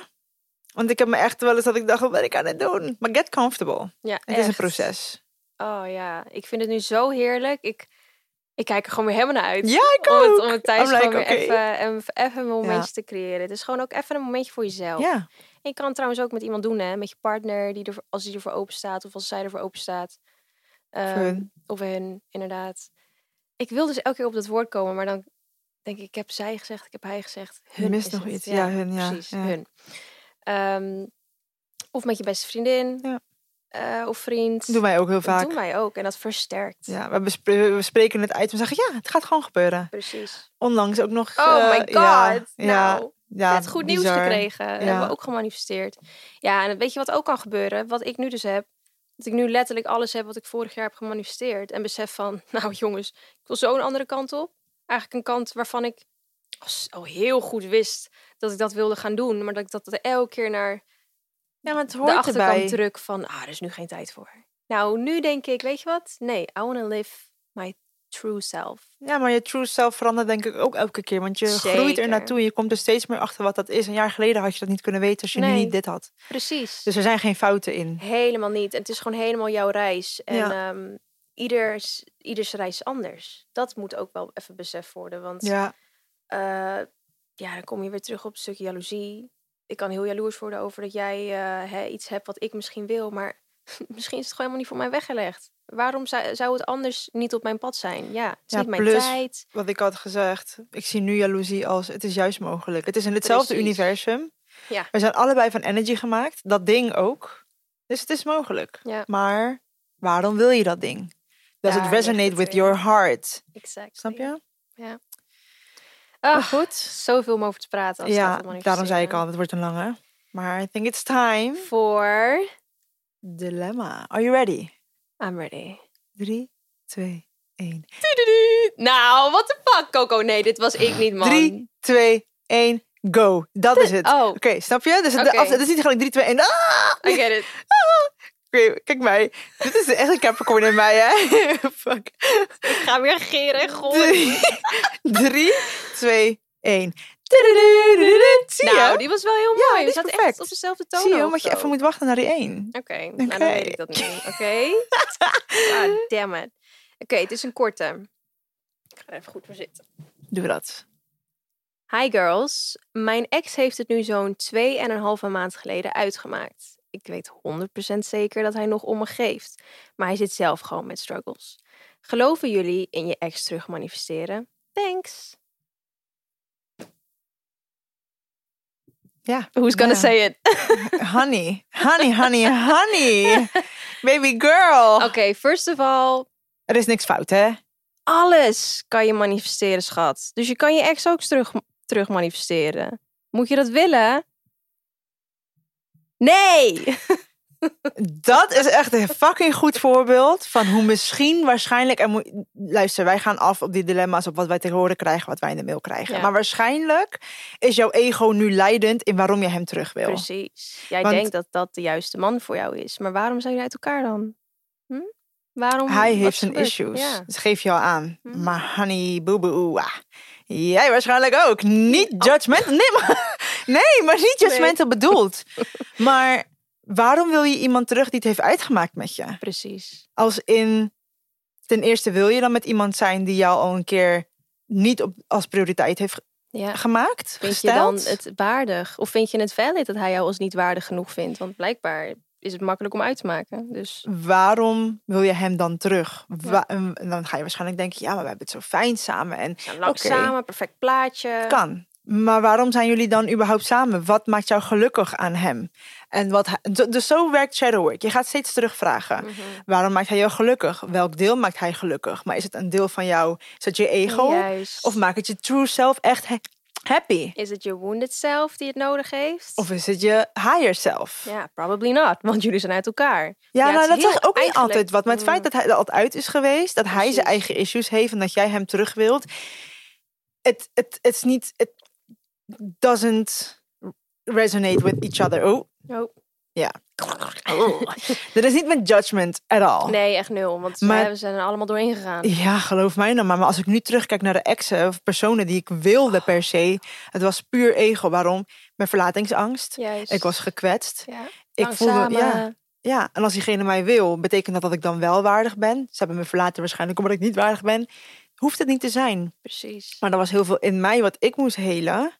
S1: Want ik heb me echt wel eens dat ik dacht, wat ben ik aan het doen? Maar get comfortable.
S2: Ja,
S1: Het is een proces.
S2: Oh ja, ik vind het nu zo heerlijk. Ik, Ik kijk er gewoon weer helemaal naar uit.
S1: Ja, ik
S2: om
S1: ook.
S2: het, om het thuis
S1: I'm like,
S2: gewoon even, een- even een momentje te creëren. Het is gewoon ook even een momentje voor jezelf.
S1: Ja,
S2: En je kan het trouwens ook met iemand doen, hè? Met je partner, die er, als die ervoor open staat of als zij ervoor open staat. Ehm. Of hun, inderdaad. Ik wil dus elke keer op dat woord komen, maar dan denk ik, ik heb zij gezegd, ik heb hij gezegd. Hun
S1: mist
S2: is
S1: nog
S2: het.
S1: iets. Ja, hun, ja,
S2: Precies,
S1: ja.
S2: hun. Ehm, of met je beste vriendin.
S1: Ja.
S2: eh, of vriend.
S1: doen wij ook heel
S2: Dat
S1: vaak.
S2: doen wij ook en dat versterkt.
S1: Ja, we, we spreken het uit en zeggen ja, het gaat gewoon gebeuren.
S2: Precies.
S1: Onlangs ook nog.
S2: Oh
S1: eh,
S2: my god.
S1: Ja, ja,
S2: nou,
S1: ja,
S2: net goed nieuws gekregen. Dat hebben we ook gemanifesteerd. Ja, en weet je wat ook kan gebeuren? Wat ik nu dus heb. Dat ik nu letterlijk alles heb wat ik vorig jaar heb gemanifesteerd. En besef van, nou jongens, ik wil zo een andere kant op. Eigenlijk een kant waarvan ik al heel goed wist dat ik dat wilde gaan doen. Maar dat ik dat elke keer naar
S1: Ja, maar het
S2: de
S1: hoort
S2: achterkant
S1: erbij.
S2: druk van, ah, er is nu geen tijd voor. Nou, nu denk ik, weet je wat? Nee, I want to live my true self.
S1: Ja, maar je true self verandert denk ik ook elke keer. Want je groeit er naartoe en je komt er steeds meer achter wat dat is. Een jaar geleden had je dat niet kunnen weten als je nu niet dit had.
S2: Precies.
S1: Dus er zijn geen fouten in.
S2: Helemaal niet. Het is gewoon helemaal jouw reis. En
S1: Ja.
S2: ehm, ieders, ieders reis is anders. Dat moet ook wel even beseft worden. Want
S1: Ja,
S2: eh, ja, dan kom je weer terug op het stukje jaloezie. Ik kan heel jaloers worden over dat jij eh, hè, iets hebt wat ik misschien wil. Maar misschien is het gewoon helemaal niet voor mij weggelegd. Waarom zou, zou het anders niet op mijn pad zijn? Ja, het is
S1: Ja,
S2: niet mijn
S1: plus-
S2: tijd.
S1: wat ik had gezegd. Ik zie nu jaloezie als het is juist mogelijk. Het is in hetzelfde
S2: Precies.
S1: universum.
S2: Ja.
S1: We zijn allebei van energy gemaakt. Dat ding ook. Dus het is mogelijk.
S2: Ja.
S1: Maar waarom wil je dat ding? Does
S2: Daar
S1: it resonate with your heart?
S2: Exact.
S1: Snap je?
S2: Ah,
S1: Maar goed.
S2: Zoveel om over te praten. Als het
S1: Ja,
S2: gaat om
S1: daarom zei ik al, het wordt een lange. Maar I think it's time.
S2: Voor...
S1: Dilemma. Are you ready?
S2: I'm ready.
S1: 3, 2, 1.
S2: Nou, what the fuck, Coco? Nee, dit was ik niet, man.
S1: 3, 2, 1, go. Dat is het.
S2: Oh,
S1: Oké, snap je? Dus het, af- het is niet gelijk 3, 2, 1. Ah!
S2: I get it.
S1: Oké, kijk mij. Dit is echt een Capricorn in mij, hè? Fuck.
S2: Ik ga weer geren en gooien.
S1: 3, 2, 1. Zie je?
S2: Nou, die was wel heel
S1: Ja,
S2: mooi.
S1: die
S2: We zaten
S1: perfect.
S2: echt op dezelfde toon.
S1: Zie je, omdat je even moet wachten naar die 1.
S2: Oké, nou dan weet ik dat niet. Oké. ah, damn it. Oké, het is een korte. Ik ga er even goed voor zitten.
S1: Doe dat.
S2: Hi girls. Mijn ex heeft het nu zo'n 2,5 maand geleden uitgemaakt. Ik weet 100% zeker dat hij nog om me geeft. Maar hij zit zelf gewoon met struggles. Geloven jullie in je ex terug manifesteren? Thanks.
S1: Ja.
S2: Who's gonna say it?
S1: Honey. Honey, honey, honey. Baby girl.
S2: Oké, first of all,
S1: Er is niks fout, hè?
S2: alles kan je manifesteren, schat. Dus je kan je ex ook terug, terug manifesteren. Moet je dat willen? Nee!
S1: Dat is echt een fucking goed voorbeeld van hoe misschien waarschijnlijk... En moet, luister, wij gaan af op die dilemma's op wat wij te horen krijgen, wat wij in de mail krijgen.
S2: Ja.
S1: Maar waarschijnlijk is jouw ego nu leidend in waarom je hem terug wil.
S2: Precies. Jij
S1: Want-
S2: denkt dat dat de juiste man voor jou is. Maar waarom zijn jullie uit elkaar dan? Hm? Waarom?
S1: Hij heeft zijn issues.
S2: Ja.
S1: Dat geef je al aan.
S2: Mhm.
S1: Maar honey, boo boo, ah. Jij waarschijnlijk ook. Niet judgmental. Nee, maar, nee, maar niet judgmental bedoeld. Maar waarom wil je iemand terug die het heeft uitgemaakt met je?
S2: Precies.
S1: Als in, ten eerste wil je dan met iemand zijn die jou al een keer niet op, als prioriteit heeft ge-
S2: Ja.
S1: gemaakt,
S2: Vind je dan het waardig? Of vind je het valid dat hij jou als niet waardig genoeg vindt? Want blijkbaar is het makkelijk om uit te maken. Dus
S1: Waarom wil je hem dan terug? En dan ga je waarschijnlijk denken, ja, maar we hebben het zo fijn samen. En
S2: lang
S1: Oké.
S2: samen, perfect plaatje.
S1: kan. Maar waarom zijn jullie dan überhaupt samen? Wat maakt jou gelukkig aan hem? En wat hij- dus zo werkt shadowwork. Je gaat steeds terugvragen.
S2: Mhm.
S1: Waarom maakt hij jou gelukkig? Welk deel maakt hij gelukkig? Maar is het een deel van jou? Is het je ego?
S2: Juist.
S1: Of maakt het je true self echt ha- happy?
S2: is het je wounded self die het nodig heeft?
S1: Of is het je higher self?
S2: Ja, probably not. Want jullie zijn uit elkaar.
S1: Ja,
S2: Ja,
S1: nou,
S2: het
S1: dat
S2: heel
S1: ook niet altijd wat. Maar het feit
S2: Mm.
S1: dat hij er altijd uit is geweest, dat hij zijn eigen issues heeft en dat jij hem terug wilt, het het het is niet, it doesn't resonate with each other. Oh,
S2: Oh.
S1: oh. dat is niet met judgment at all.
S2: Nee, echt nul. Want
S1: Maar-
S2: we zijn er allemaal doorheen gegaan.
S1: Ja, geloof mij nou maar. Maar als ik nu terugkijk naar de exen of personen die ik wilde per se, het was puur ego. Waarom? Mijn verlatingsangst.
S2: Juist.
S1: Ik was gekwetst.
S2: Ja.
S1: Ik voelde, ja, ja, en als diegene mij wil, betekent dat dat ik dan wel waardig ben. Ze hebben me verlaten waarschijnlijk omdat ik niet waardig ben. hoeft het niet te zijn.
S2: Precies.
S1: Maar er was heel veel in mij wat ik moest helen.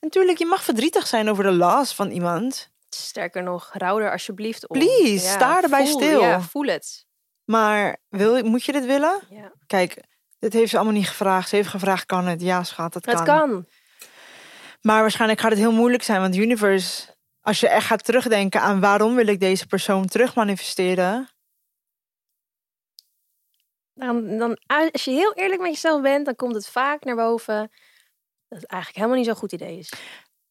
S1: Natuurlijk, je mag verdrietig zijn over de loss van iemand.
S2: Sterker nog, rouw er alsjeblieft om.
S1: Please, sta erbij
S2: voel,
S1: stil.
S2: Ja, voel het.
S1: Maar wil, moet je dit willen?
S2: Ja.
S1: Kijk, dit heeft ze allemaal niet gevraagd. Ze heeft gevraagd, kan het? Ja, schat, het kan.
S2: Het kan.
S1: Maar waarschijnlijk gaat het heel moeilijk zijn. Want universe, als je echt gaat terugdenken aan waarom wil ik deze persoon terug manifesteren.
S2: Dan, dan, als je heel eerlijk met jezelf bent, dan komt het vaak naar boven dat het eigenlijk helemaal niet zo'n goed idee is.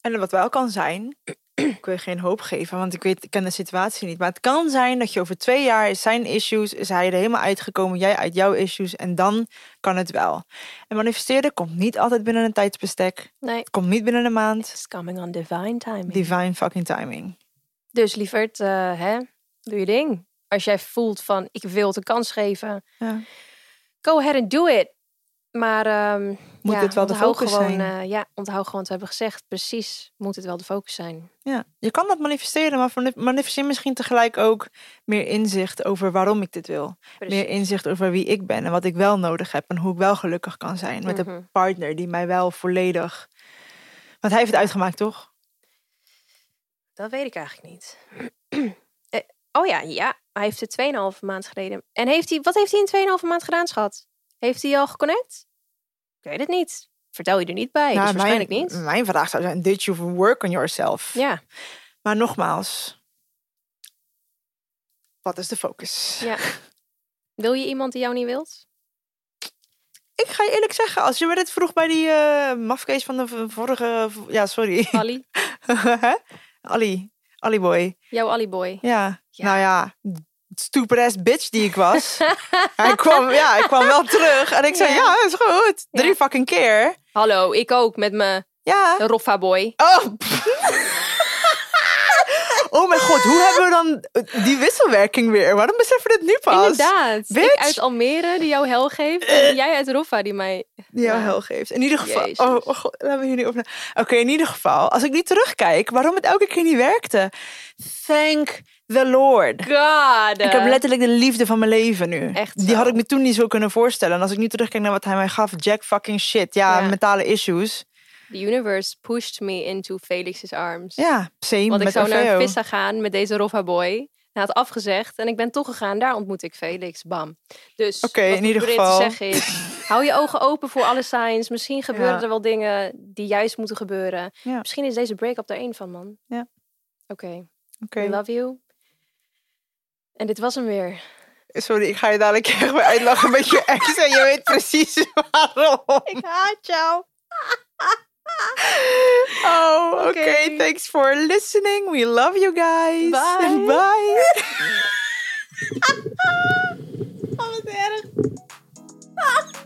S1: En wat wel kan zijn, ik wil je geen hoop geven, want ik weet, ik ken de situatie niet. Maar het kan zijn dat je over twee jaar is zijn issues, is hij er helemaal uitgekomen, jij uit jouw issues. En dan kan het wel. En manifesteren komt niet altijd binnen een tijdsbestek.
S2: Nee,
S1: Het komt niet binnen een maand.
S2: it's coming on divine timing.
S1: Divine fucking timing.
S2: Dus lieverd, eh, hè, doe je ding. Als jij voelt van, ik wil het een kans geven,
S1: Ja.
S2: go ahead and do it. Maar ehm,
S1: Moet
S2: ja,
S1: dit wel de focus
S2: gewoon,
S1: zijn?
S2: eh, ja, onthoud gewoon wat we hebben gezegd. Precies, moet het wel de focus zijn.
S1: Ja, je kan dat manifesteren, maar manif- manifesteer misschien tegelijk ook meer inzicht over waarom ik dit wil.
S2: Precies.
S1: Meer inzicht over wie ik ben en wat ik wel nodig heb en hoe ik wel gelukkig kan zijn met
S2: Mhm.
S1: een partner die mij wel volledig. Want hij heeft het uitgemaakt, toch?
S2: Dat weet ik eigenlijk niet. Eh, oh ja, ja, hij heeft het 2,5 maand geleden. En heeft hij, wat heeft hij in 2,5 maand gedaan, schat? Heeft hij al geconnect? Ik weet het niet. Vertel je er niet bij, dus
S1: Nou,
S2: waarschijnlijk
S1: mijn,
S2: niet.
S1: Mijn vraag zou zijn: Did you work on yourself?
S2: Ja,
S1: Maar nogmaals, wat is de focus?
S2: ja. Wil je iemand die jou niet wilt?
S1: Ik ga je eerlijk zeggen, als je me dit vroeg bij die eh mafkees van de vorige. Ja, sorry.
S2: Ali?
S1: Ali. Ali boy.
S2: Jouw Ali-boy.
S1: Ja.
S2: Ja.
S1: Nou ja, stupid ass bitch die ik was. hij, kwam, ja, hij kwam wel terug. En ik zei,
S2: Ja.
S1: ja, is goed. Drie
S2: Ja.
S1: fucking keer.
S2: Hallo, ik ook met mijn
S1: Ja.
S2: Roffa-boy.
S1: Oh. oh mijn god, hoe hebben we dan die wisselwerking weer? Waarom beseffen we dit nu pas?
S2: Inderdaad. Ik
S1: Bitch.
S2: uit Almere die jou hel geeft. En jij uit Roffa die mij...
S1: Die jou hel geeft. In ieder geval.
S2: Jezus.
S1: Oh, oh god, laten we hier niet over. Oké, in ieder geval. Als ik niet terugkijk, waarom het elke keer niet werkte. Thank the Lord.
S2: God.
S1: Ik heb letterlijk de liefde van mijn leven nu.
S2: Echt
S1: Die had ik me toen niet zo kunnen voorstellen. En als ik nu terugkijk naar wat hij mij gaf, Jack fucking shit. Ja,
S2: Ja.
S1: mentale issues.
S2: The universe pushed me into Felix's arms.
S1: Ja, same
S2: Want ik zou naar. Vissa gaan met deze Roffa boy. Hij had afgezegd en ik ben toch gegaan. Daar ontmoet ik Felix. Bam. Dus
S1: Oké,
S2: wat
S1: in
S2: ik
S1: ieder geval.
S2: te zeggen is... hou je ogen open voor alle signs. Misschien gebeuren
S1: Ja.
S2: er wel dingen die juist moeten gebeuren.
S1: Ja.
S2: Misschien is deze break-up er één van, man.
S1: Ja.
S2: Oké,
S1: Oké.
S2: I love you. En dit was hem weer.
S1: Sorry, ik ga je dadelijk echt weer uitlachen met je ex en je weet precies waarom.
S2: Ik haat jou.
S1: oh, oké.
S2: Okay.
S1: Thanks for listening. We love you guys.
S2: Bye.
S1: Bye. oh, wat erg. Ah.